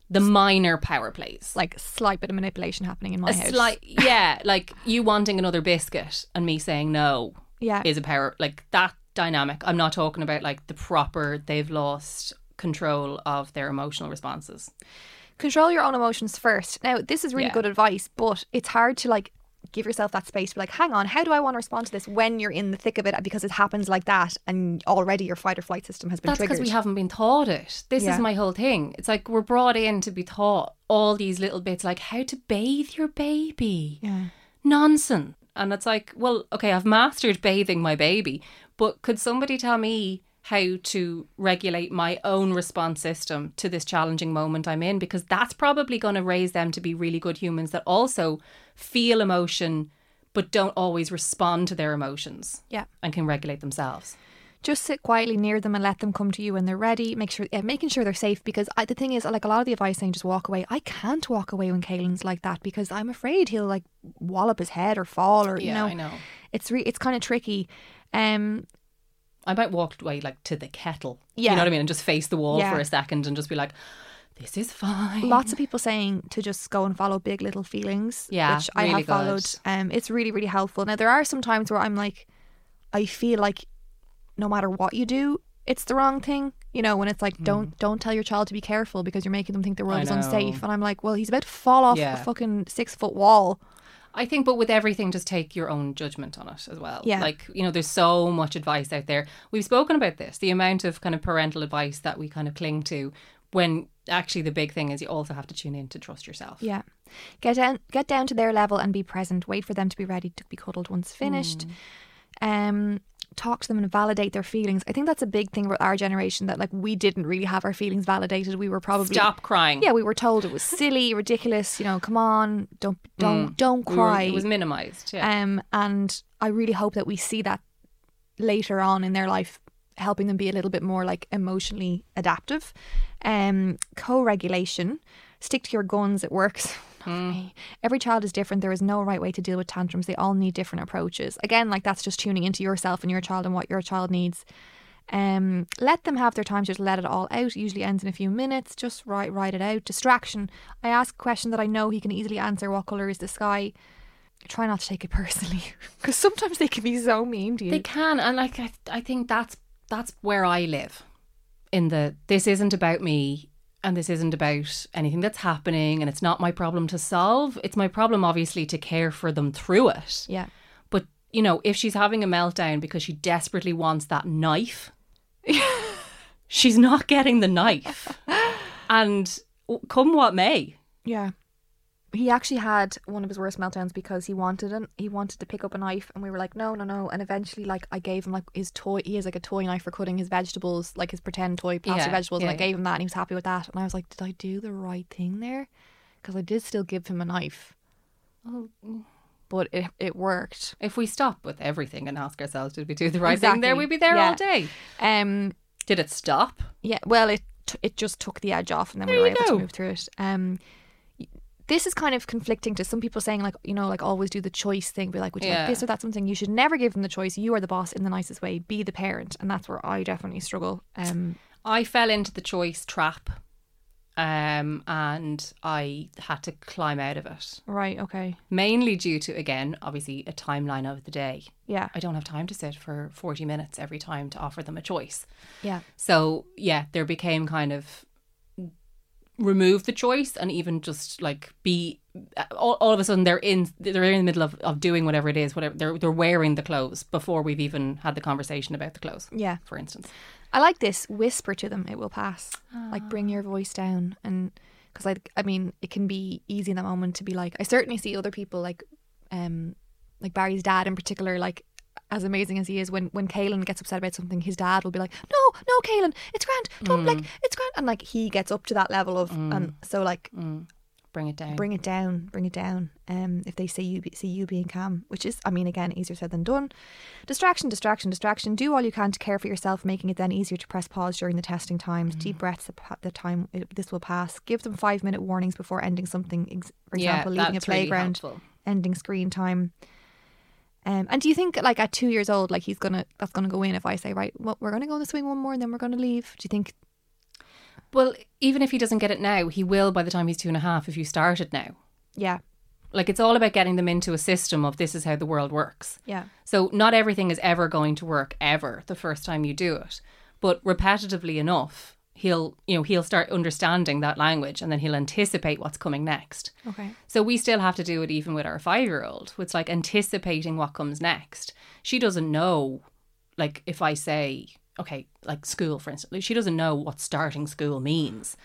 the minor power plays. Like slight bit of manipulation happening in my a house. slight, yeah, like you wanting another biscuit and me saying no yeah, is a power like that dynamic. I'm not talking about like the proper they've lost control of their emotional responses. control your own emotions first. Now, this is really Yeah. good advice, but it's hard to like give yourself that space. to Be like, hang on, how do I want to respond to this when you're in the thick of it? Because it happens like that, and already your fight or flight system has been That's because we haven't been taught it. This Yeah. is my whole thing. It's like we're brought in to be taught all these little bits, like how to bathe your baby. Yeah. Nonsense. And it's like, well, okay, I've mastered bathing my baby, but could somebody tell me how to regulate my own response system to this challenging moment I'm in? Because that's probably going to raise them to be really good humans that also feel emotion, but don't always respond to their emotions Yeah. and can regulate themselves. just sit quietly near them and let them come to you when they're ready. Make sure, yeah, making sure they're safe. Because I, the thing is, like a lot of the advice saying, just walk away. I can't walk away when Kaylin's like that because I'm afraid he'll like wallop his head or fall or you know. I know. It's re- it's kind of tricky. Um, I might walk away like to the kettle. Yeah. You know what I mean? And just face the wall Yeah. for a second and just be like, this is fine. lots of people saying to just go and follow big little feelings. Yeah, which I really have followed. Um, it's really really helpful. Now there are some times where I'm like, I feel like no matter what you do, it's the wrong thing. You know, when it's like, don't don't tell your child to be careful because you're making them think the world. I is know. unsafe. And I'm like, well, he's about to fall off Yeah. a fucking six foot wall. I think, but with everything, just take your own judgment on it as well. Yeah. Like, you know, there's so much advice out there. We've spoken about this, the amount of kind of parental advice that we kind of cling to when actually the big thing is you also have to tune in to trust yourself. Yeah. Get down get down to their level and be present. Wait for them to be ready to be cuddled once finished. Um talk to them and validate their feelings. I think that's a big thing with our generation that like we didn't really have our feelings validated. We were probably Stop crying. Yeah, we were told it was silly, ridiculous, you know, come on, don't don't don't Mm. We were- cry. it was minimized. Yeah. um and I really hope that we see that later on in their life helping them be a little bit more like emotionally adaptive. Um co-regulation. Stick to your guns, it works. Not for me. Every child is different. There is no right way to deal with tantrums. They all need different approaches. Again, like that's just tuning into yourself and your child and what your child needs. Um, let them have their time to just let it all out. Usually ends in a few minutes. Just write write it out. Distraction. I ask a question that I know he can easily answer. What color is the sky? Try not to take it personally, because sometimes they can be so mean to you. They can, and like I, I think that's that's where I live. In the this isn't about me, and this isn't about anything that's happening, and it's not my problem to solve. It's my problem, obviously, to care for them through it. yeah, But you know, if she's having a meltdown because she desperately wants that knife, she's not getting the knife, and come what may. yeah. He actually had one of his worst meltdowns because he wanted an, he wanted to pick up a knife, and we were like, no, no, no. And eventually, like, I gave him like his toy. He has like a toy knife for cutting his vegetables, like his pretend toy plastic Yeah, vegetables. and I gave him that, and he was happy with that. And I was like, did I do the right thing there? Because I did still give him a knife, Oh, but it it worked. If we stop with everything and ask ourselves, did we do the right thing there? We'd be there Yeah. all day. Um, Did it stop? Yeah, well, it it just took the edge off, and then we were able go. to move through it. Um, this is kind of conflicting to some people saying like you know like always do the choice thing, be like would you Yeah. like this or that something. You should never give them the choice. You are the boss in the nicest way. Be the parent, and that's where I definitely struggle. Um, I fell into the choice trap, um, and I had to climb out of it. Right. Okay. Mainly due to again, obviously, a timeline of the day. Yeah. I don't have time to sit for forty minutes every time to offer them a choice. Yeah. So yeah, there became kind of remove the choice and even just like be all, all of a sudden they're in they're in the middle of, of doing whatever it is whatever they're they're wearing the clothes before we've even had the conversation about the clothes Yeah. for instance I like this. Whisper to them, it will pass. Like bring Ah. your voice down, and because I, I mean, it can be easy in that moment to be like. I certainly see other people like, um, like Barry's dad in particular, like. As amazing as he is, when when Kaylin gets upset about something, his dad will be like, "No, no, Kaylin, it's grand. Don't like it's grand." And like he gets up to that level of, and so like bring it down bring it down, bring it down. Um, if they say you see you being calm, which is, I mean, again, easier said than done. Distraction, distraction, distraction. Do all you can to care for yourself, making it then easier to press pause during the testing times. Mm. Deep breaths. The, the time it, this will pass. Give them five minute warnings before ending something. Ex- for Yeah, example, leaving a that's really playground, ending screen time. Um, and do you think, like at two years old, like he's gonna that's gonna go in if I say, right, well, we're gonna go on the swing one more and then we're gonna leave? Do you think? well even if he doesn't get it now he will by the time he's two and a half if you start it now Yeah, like it's all about getting them into a system of this is how the world works yeah, So not everything is ever going to work ever the first time you do it, but repetitively enough, he'll you know he'll start understanding that language and then he'll anticipate what's coming next. okay, So we still have to do it even with our 5-year-old. It's like anticipating what comes next. She doesn't know like if I say okay, like school for instance, she doesn't know what starting school means.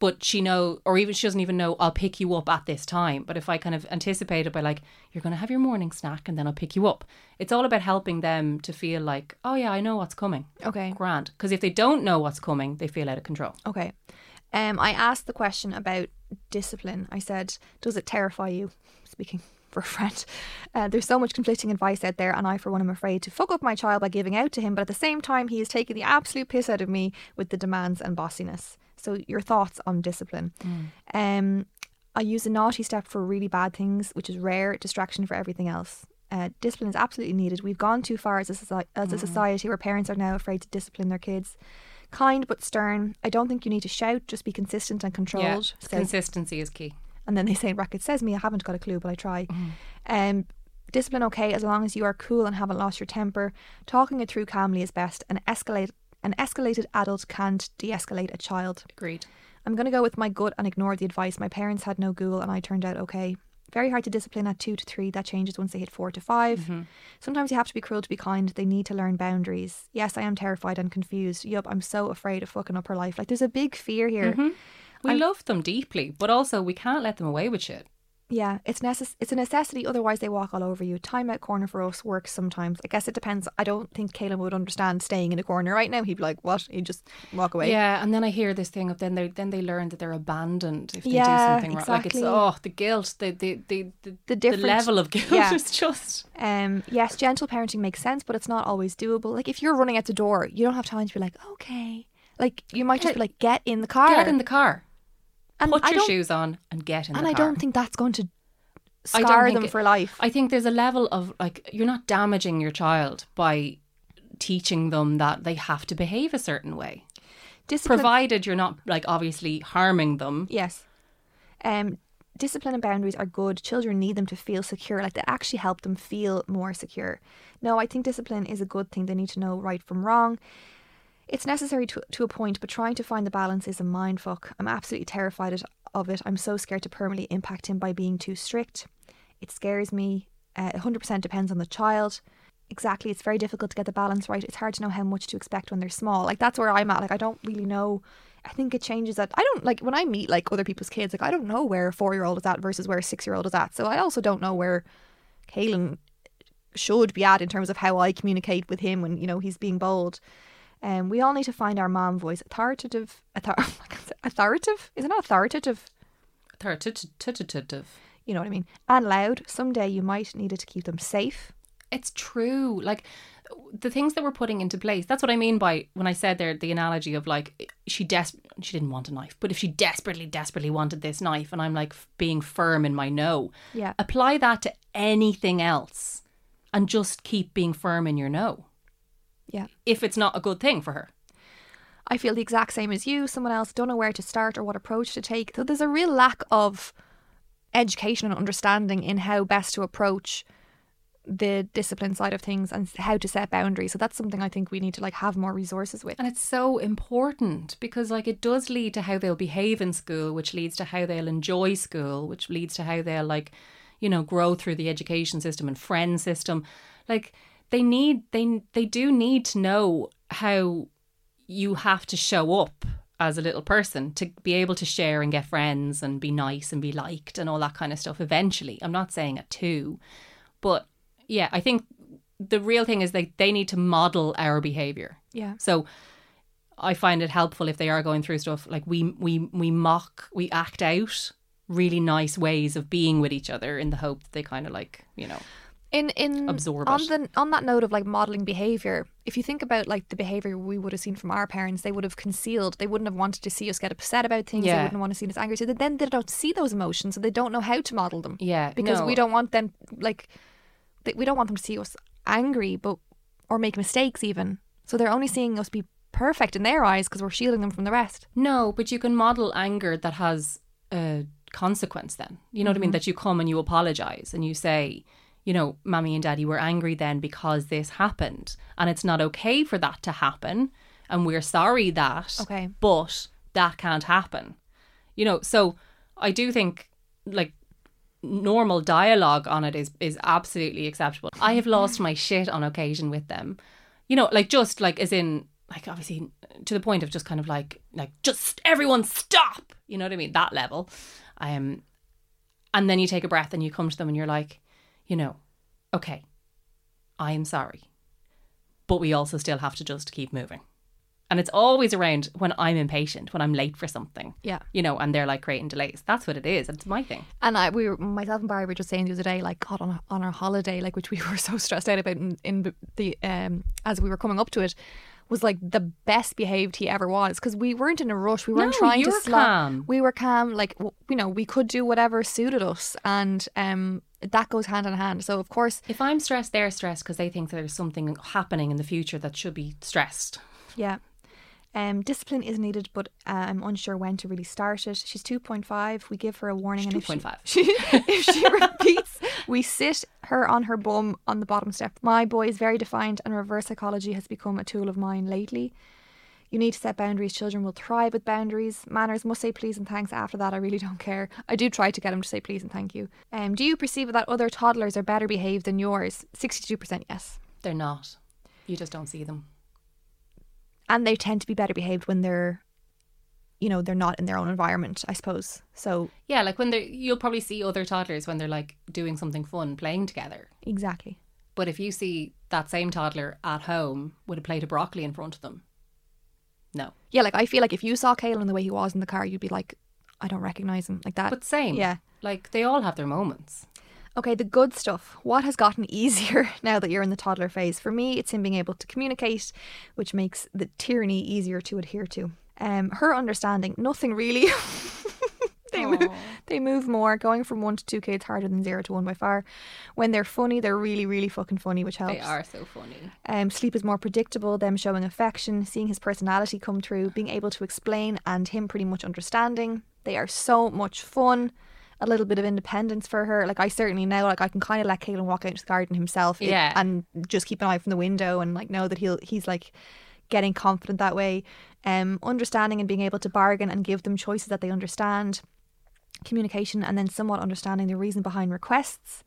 But she know, or even she doesn't even know. I'll pick you up at this time. But if I kind of anticipate it by like, you're going to have your morning snack, and then I'll pick you up. It's all about helping them to feel like, oh yeah, I know what's coming. okay. Grand. Because if they don't know what's coming, they feel out of control. Okay. Um, I asked the question about discipline. I said, "Does it terrify you?" Speaking for a friend, uh, there's so much conflicting advice out there, and I, for one, am afraid to fuck up my child by giving out to him. But at the same time, he is taking the absolute piss out of me with the demands and bossiness. So, your thoughts on discipline? Um, I use a naughty step for really bad things, which is rare distraction for everything else. Uh, discipline is absolutely needed. We've gone too far as a, soci- as a society where parents are now afraid to discipline their kids. Kind but stern. I don't think you need to shout. Just be consistent and controlled. Yeah, Says- consistency is key. and then they say in brackets, says me, I haven't got a clue, but I try. Um, discipline okay as long as you are cool and haven't lost your temper. Talking it through calmly is best. and escalate an escalated adult can't de-escalate a child. Agreed. I'm going to go with my gut and ignore the advice. My parents had no ghoul and I turned out okay. Very hard to discipline at two to three. That changes once they hit four to 5 mm-hmm. Sometimes you have to be cruel to be kind. They need to learn boundaries. Yes, I am terrified and confused. Yup, I'm so afraid of fucking up her life. Like, there's a big fear here. Mm-hmm. We love them deeply, but also we can't let them away with shit. Yeah, it's necess- It's a necessity. Otherwise, they walk all over you. Time out corner for us works sometimes. I guess it depends. I don't think Caleb would understand staying in a corner right now. He'd be like, "What?" He'd just walk away. Yeah, and then I hear this thing of then they then they learn that they're abandoned if they Yeah, do something wrong. Like it's oh the guilt, the the the the, The different- level of guilt yeah. is just Um, yes, gentle parenting makes sense, but it's not always doable. Like if you're running out the door, you don't have time to be like, okay. Like you might just be like, get in the car. get in the car, and put I your shoes on, and get in And I car. don't think that's going to scar them it- for life. I think there's a level of like you're not damaging your child by teaching them that they have to behave a certain way, Discipline, provided you're not like obviously harming them. yes. Um, discipline and boundaries are good. Children need them to feel secure. Like they actually help them feel more secure. No, I think discipline is a good thing. They need to know right from wrong. It's necessary to, to a point, but trying to find the balance is a mind fuck. I'm absolutely terrified of it. I'm so scared to permanently impact him by being too strict. It scares me. Uh, 100% depends on the child. Exactly. It's very difficult to get the balance right. It's hard to know how much to expect when they're small. Like, that's where I'm at. Like, I don't really know. I think it changes that. I don't like when I meet like other people's kids, like, I don't know where a four year old is at versus where a six year old is at. So I also don't know where Kaylin should be at in terms of how I communicate with him when you know he's being bold. Um, we all need to find our mom voice. Authoritative, author- I can't say- authoritative. Is it not authoritative? Authoritative. You know what I mean? And loud. Someday you might need it to keep them safe. It's true. Like the things that we're putting into place. That's what I mean by when I said there the analogy of like she des- she didn't want a knife, but if she desperately, desperately wanted this knife, and I'm like f- being firm in my no. Yeah. Apply that to anything else, and just keep being firm in your no. Yeah. If it's not a good thing for her. I feel the exact same as you. Someone else don't know where to start or what approach to take. So there's a real lack of education and understanding in how best to approach the discipline side of things and how to set boundaries. So that's something I think we need to like have more resources with. And it's so important because like it does lead to how they'll behave in school, which leads to how they'll enjoy school, which leads to how they'll like, you know, grow through the education system and friend system. Like they need they they do need to know how you have to show up as a little person to be able to share and get friends and be nice and be liked and all that kind of stuff eventually. I'm not saying at two, but yeah, I think the real thing is they they need to model our behavior. Yeah. So I find it helpful if they are going through stuff like we we we mock, we act out really nice ways of being with each other in the hope that they kind of like, you know, in in Absorb on it. the on that note of like modeling behavior if you think about like the behavior we would have seen from our parents they would have concealed they wouldn't have wanted to see us get upset about things they wouldn't want to see us angry so they- then they don't see those emotions so they don't know how to model them Yeah, because no. we don't want them like th- we don't want them to see us angry but or make mistakes even so they're only seeing us be perfect in their eyes because we're shielding them from the rest No, but you can model anger that has a consequence then. You know what I mean? Mm-hmm. That you come and you apologize and you say, you know, mommy and daddy were angry then because this happened. And it's not okay for that to happen. And we're sorry that. Okay. But that can't happen. You know, so I do think like normal dialogue on it is is absolutely acceptable. I have lost my shit on occasion with them. You know, like just like as in like obviously to the point of just kind of like like just everyone stop. You know what I mean? That level. Um and then you take a breath and you come to them and you're like, you know, okay, I am sorry. But we also still have to just keep moving. And it's always around when I'm impatient, when I'm late for something. Yeah. You know, and they're like creating delays. That's what it is. It's my thing. And I, we were, myself and Barry were just saying the other day, like, God, on, on our holiday, like, which we were so stressed out about in, in the, um, as we were coming up to it, was like the best behaved he ever was because we weren't in a rush. We weren't No, trying to were slot- We were calm. Like, w- you know, we could do whatever suited us. And, um, that goes hand in hand. So, of course, If I'm stressed, they're stressed because they think there's something happening in the future that should be stressed. Yeah. Um, discipline is needed, but uh, I'm unsure when to really start it. She's 2.5. We give her a warning. She's and if she- 2.5. If she repeats, we sit her on her bum on the bottom step. My boy is very defiant, and reverse psychology has become a tool of mine lately. You need to set boundaries. Children will thrive with boundaries. Manners must say please and thanks. After that, I really don't care. I do try to get him to say please and thank you. Um, do you perceive that other toddlers are better behaved than yours? 62% yes. They're not. You just don't see them. And they tend to be better behaved when they're you know they're not in their own environment i suppose so Yeah, like when they're, you'll probably see other toddlers when they're like doing something fun, playing together. exactly But if you see that same toddler at home with a plate of broccoli in front of them, no. yeah like i feel like if you saw Kaylin the way he was in the car you'd be like i don't recognize him like that But same. yeah Like they all have their moments. Okay the good stuff. What has gotten easier now that you're in the toddler phase? For me it's him being able to communicate which makes the tyranny easier to adhere to. Um her understanding nothing really. They move, they move more. Going from one to two kids harder than zero to one by far. When they're funny they're really really fucking funny which helps. They are so funny. Um, sleep is more predictable, them showing affection, seeing his personality come through, being able to explain, and him pretty much understanding. They are so much fun. A little bit of independence for her. Like I certainly know, like I can kind of let Kaylin walk out into the garden himself, Yeah. and just keep an eye from the window and like know that he'll he's like getting confident that way. Um, understanding and being able to bargain and give them choices that they understand. Communication and then somewhat understanding the reason behind requests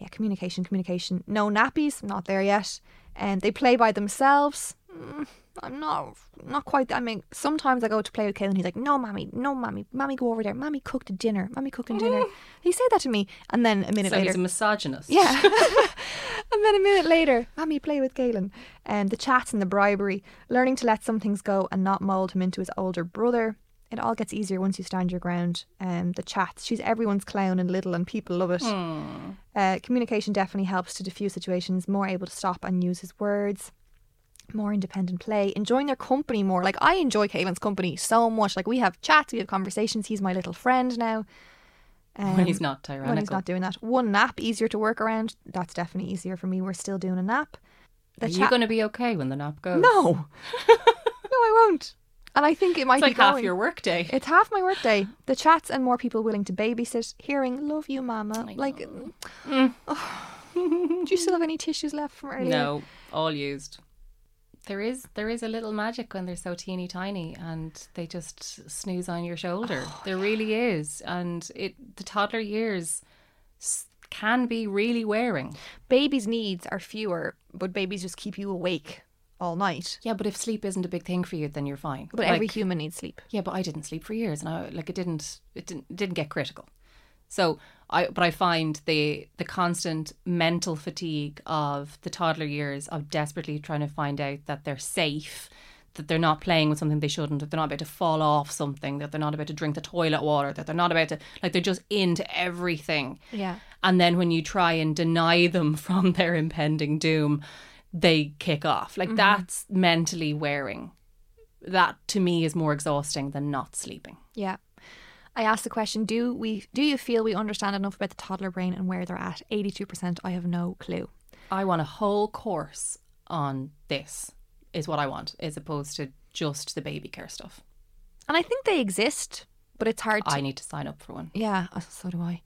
yeah, communication, communication. No nappies, not there yet. And they play by themselves. Mm, I'm not, not quite. I mean, sometimes I go to play with Kaylin. and He's like, "No, mommy, no, mommy, mommy, go over there. Mommy cooked a dinner. Mommy cooking dinner." he said that to me, and then a minute So later, he's a misogynist. yeah. and then a minute later, Mommy, play with Galen. And the chats and the bribery, learning to let some things go and not mould him into his older brother. It all gets easier once you stand your ground. Um, the chats, she's everyone's clown and little, and people love it. Uh, communication definitely helps to diffuse situations, more able to stop and use his words. More independent play, enjoying their company more. Like I enjoy Kaylin's company so much. Like we have chats, we have conversations. He's my little friend now. When he's Um, not tyrannical. when he's not doing that. One nap easier to work around. That's definitely easier for me. We're still doing a nap. The Are you chat- going to be okay when the nap goes? no, no, I won't. And I think it might It's like be half going. your workday. It's half my workday. The chats and more people willing to babysit, hearing "Love you, Mama." Like, do you still have any tissues left from earlier? No, all used. There is there is a little magic when they're so teeny tiny and they just snooze on your shoulder. Oh, there really is, and it the toddler years can be really wearing. Babies' needs are fewer, but babies just keep you awake all night. Yeah, but if sleep isn't a big thing for you, then you're fine. But every human needs sleep. Yeah, but I didn't sleep for years, and I like it didn't it didn't it didn't get critical. So I but I find the the constant mental fatigue of the toddler years of desperately trying to find out that they're safe, that they're not playing with something they shouldn't, that they're not about to fall off something, that they're not about to drink the toilet water, that they're not about to like they're just into everything. Yeah. And then when you try and deny them from their impending doom, they kick off. Like mm-hmm. that's mentally wearing. That to me is more exhausting than not sleeping. Yeah. I asked the question, do we do you feel we understand enough about the toddler brain and where they're at? 82% I have no clue. I want a whole course on this, is what I want, as opposed to just the baby care stuff. And I think they exist, but it's hard to I need to sign up for one. Yeah, uh, so do I.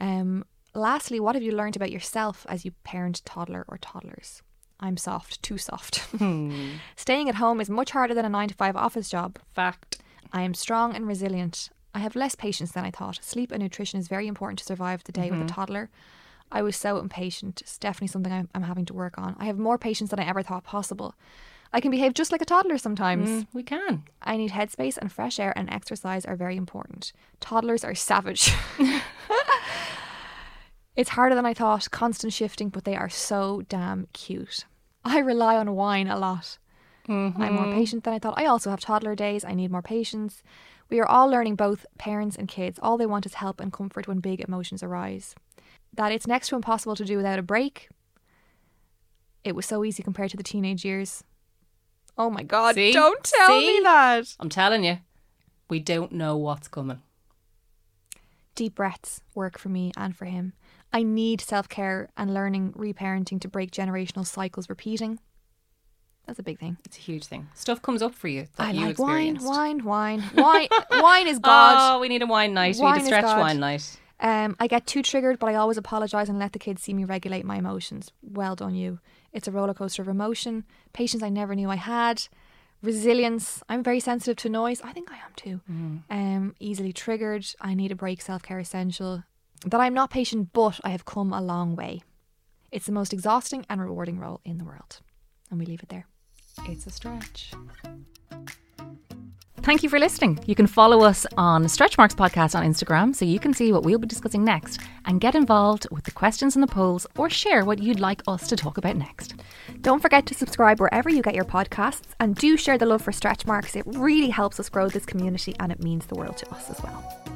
Um lastly, what have you learned about yourself as you parent toddler or toddlers? I'm soft, too soft. Hmm. Staying at home is much harder than a 9 to 5 office job. Fact. I am strong and resilient. I have less patience than I thought. Sleep and nutrition is very important to survive the day with a toddler. I was so impatient. It's definitely something I'm, I'm having to work on. I have more patience than I ever thought possible. I can behave just like a toddler sometimes. Mm, we can. I need headspace and fresh air and exercise are very important. Toddlers are savage. it's harder than I thought, constant shifting, but they are so damn cute. I rely on wine a lot. I'm more patient than I thought. I also have toddler days. I need more patience. We are all learning, both parents and kids. All they want is help and comfort when big emotions arise. That it's next to impossible to do without a break. It was so easy compared to the teenage years. Oh my God, See? don't tell See? me that. I'm telling you, we don't know what's coming. Deep breaths work for me and for him. I need self care and learning reparenting to break generational cycles repeating. That's a big thing. It's a huge thing. Stuff comes up for you that I you like wine, wine, wine, wine. wine is God. Oh, we need a wine night. Wine we need a stretch wine night. Um, I get too triggered, but I always apologise and let the kids see me regulate my emotions. Well done, you. It's a roller coaster of emotion. Patience I never knew I had. Resilience. I'm very sensitive to noise. I think I am too. Um, easily triggered. I need a break. Self care essential. That I'm not patient, but I have come a long way. It's the most exhausting and rewarding role in the world. And we leave it there. It's a stretch. Thank you for listening. You can follow us on Stretch Marks Podcast on Instagram so you can see what we'll be discussing next and get involved with the questions and the polls or share what you'd like us to talk about next. Don't forget to subscribe wherever you get your podcasts and do share the love for stretch marks. It really helps us grow this community and it means the world to us as well.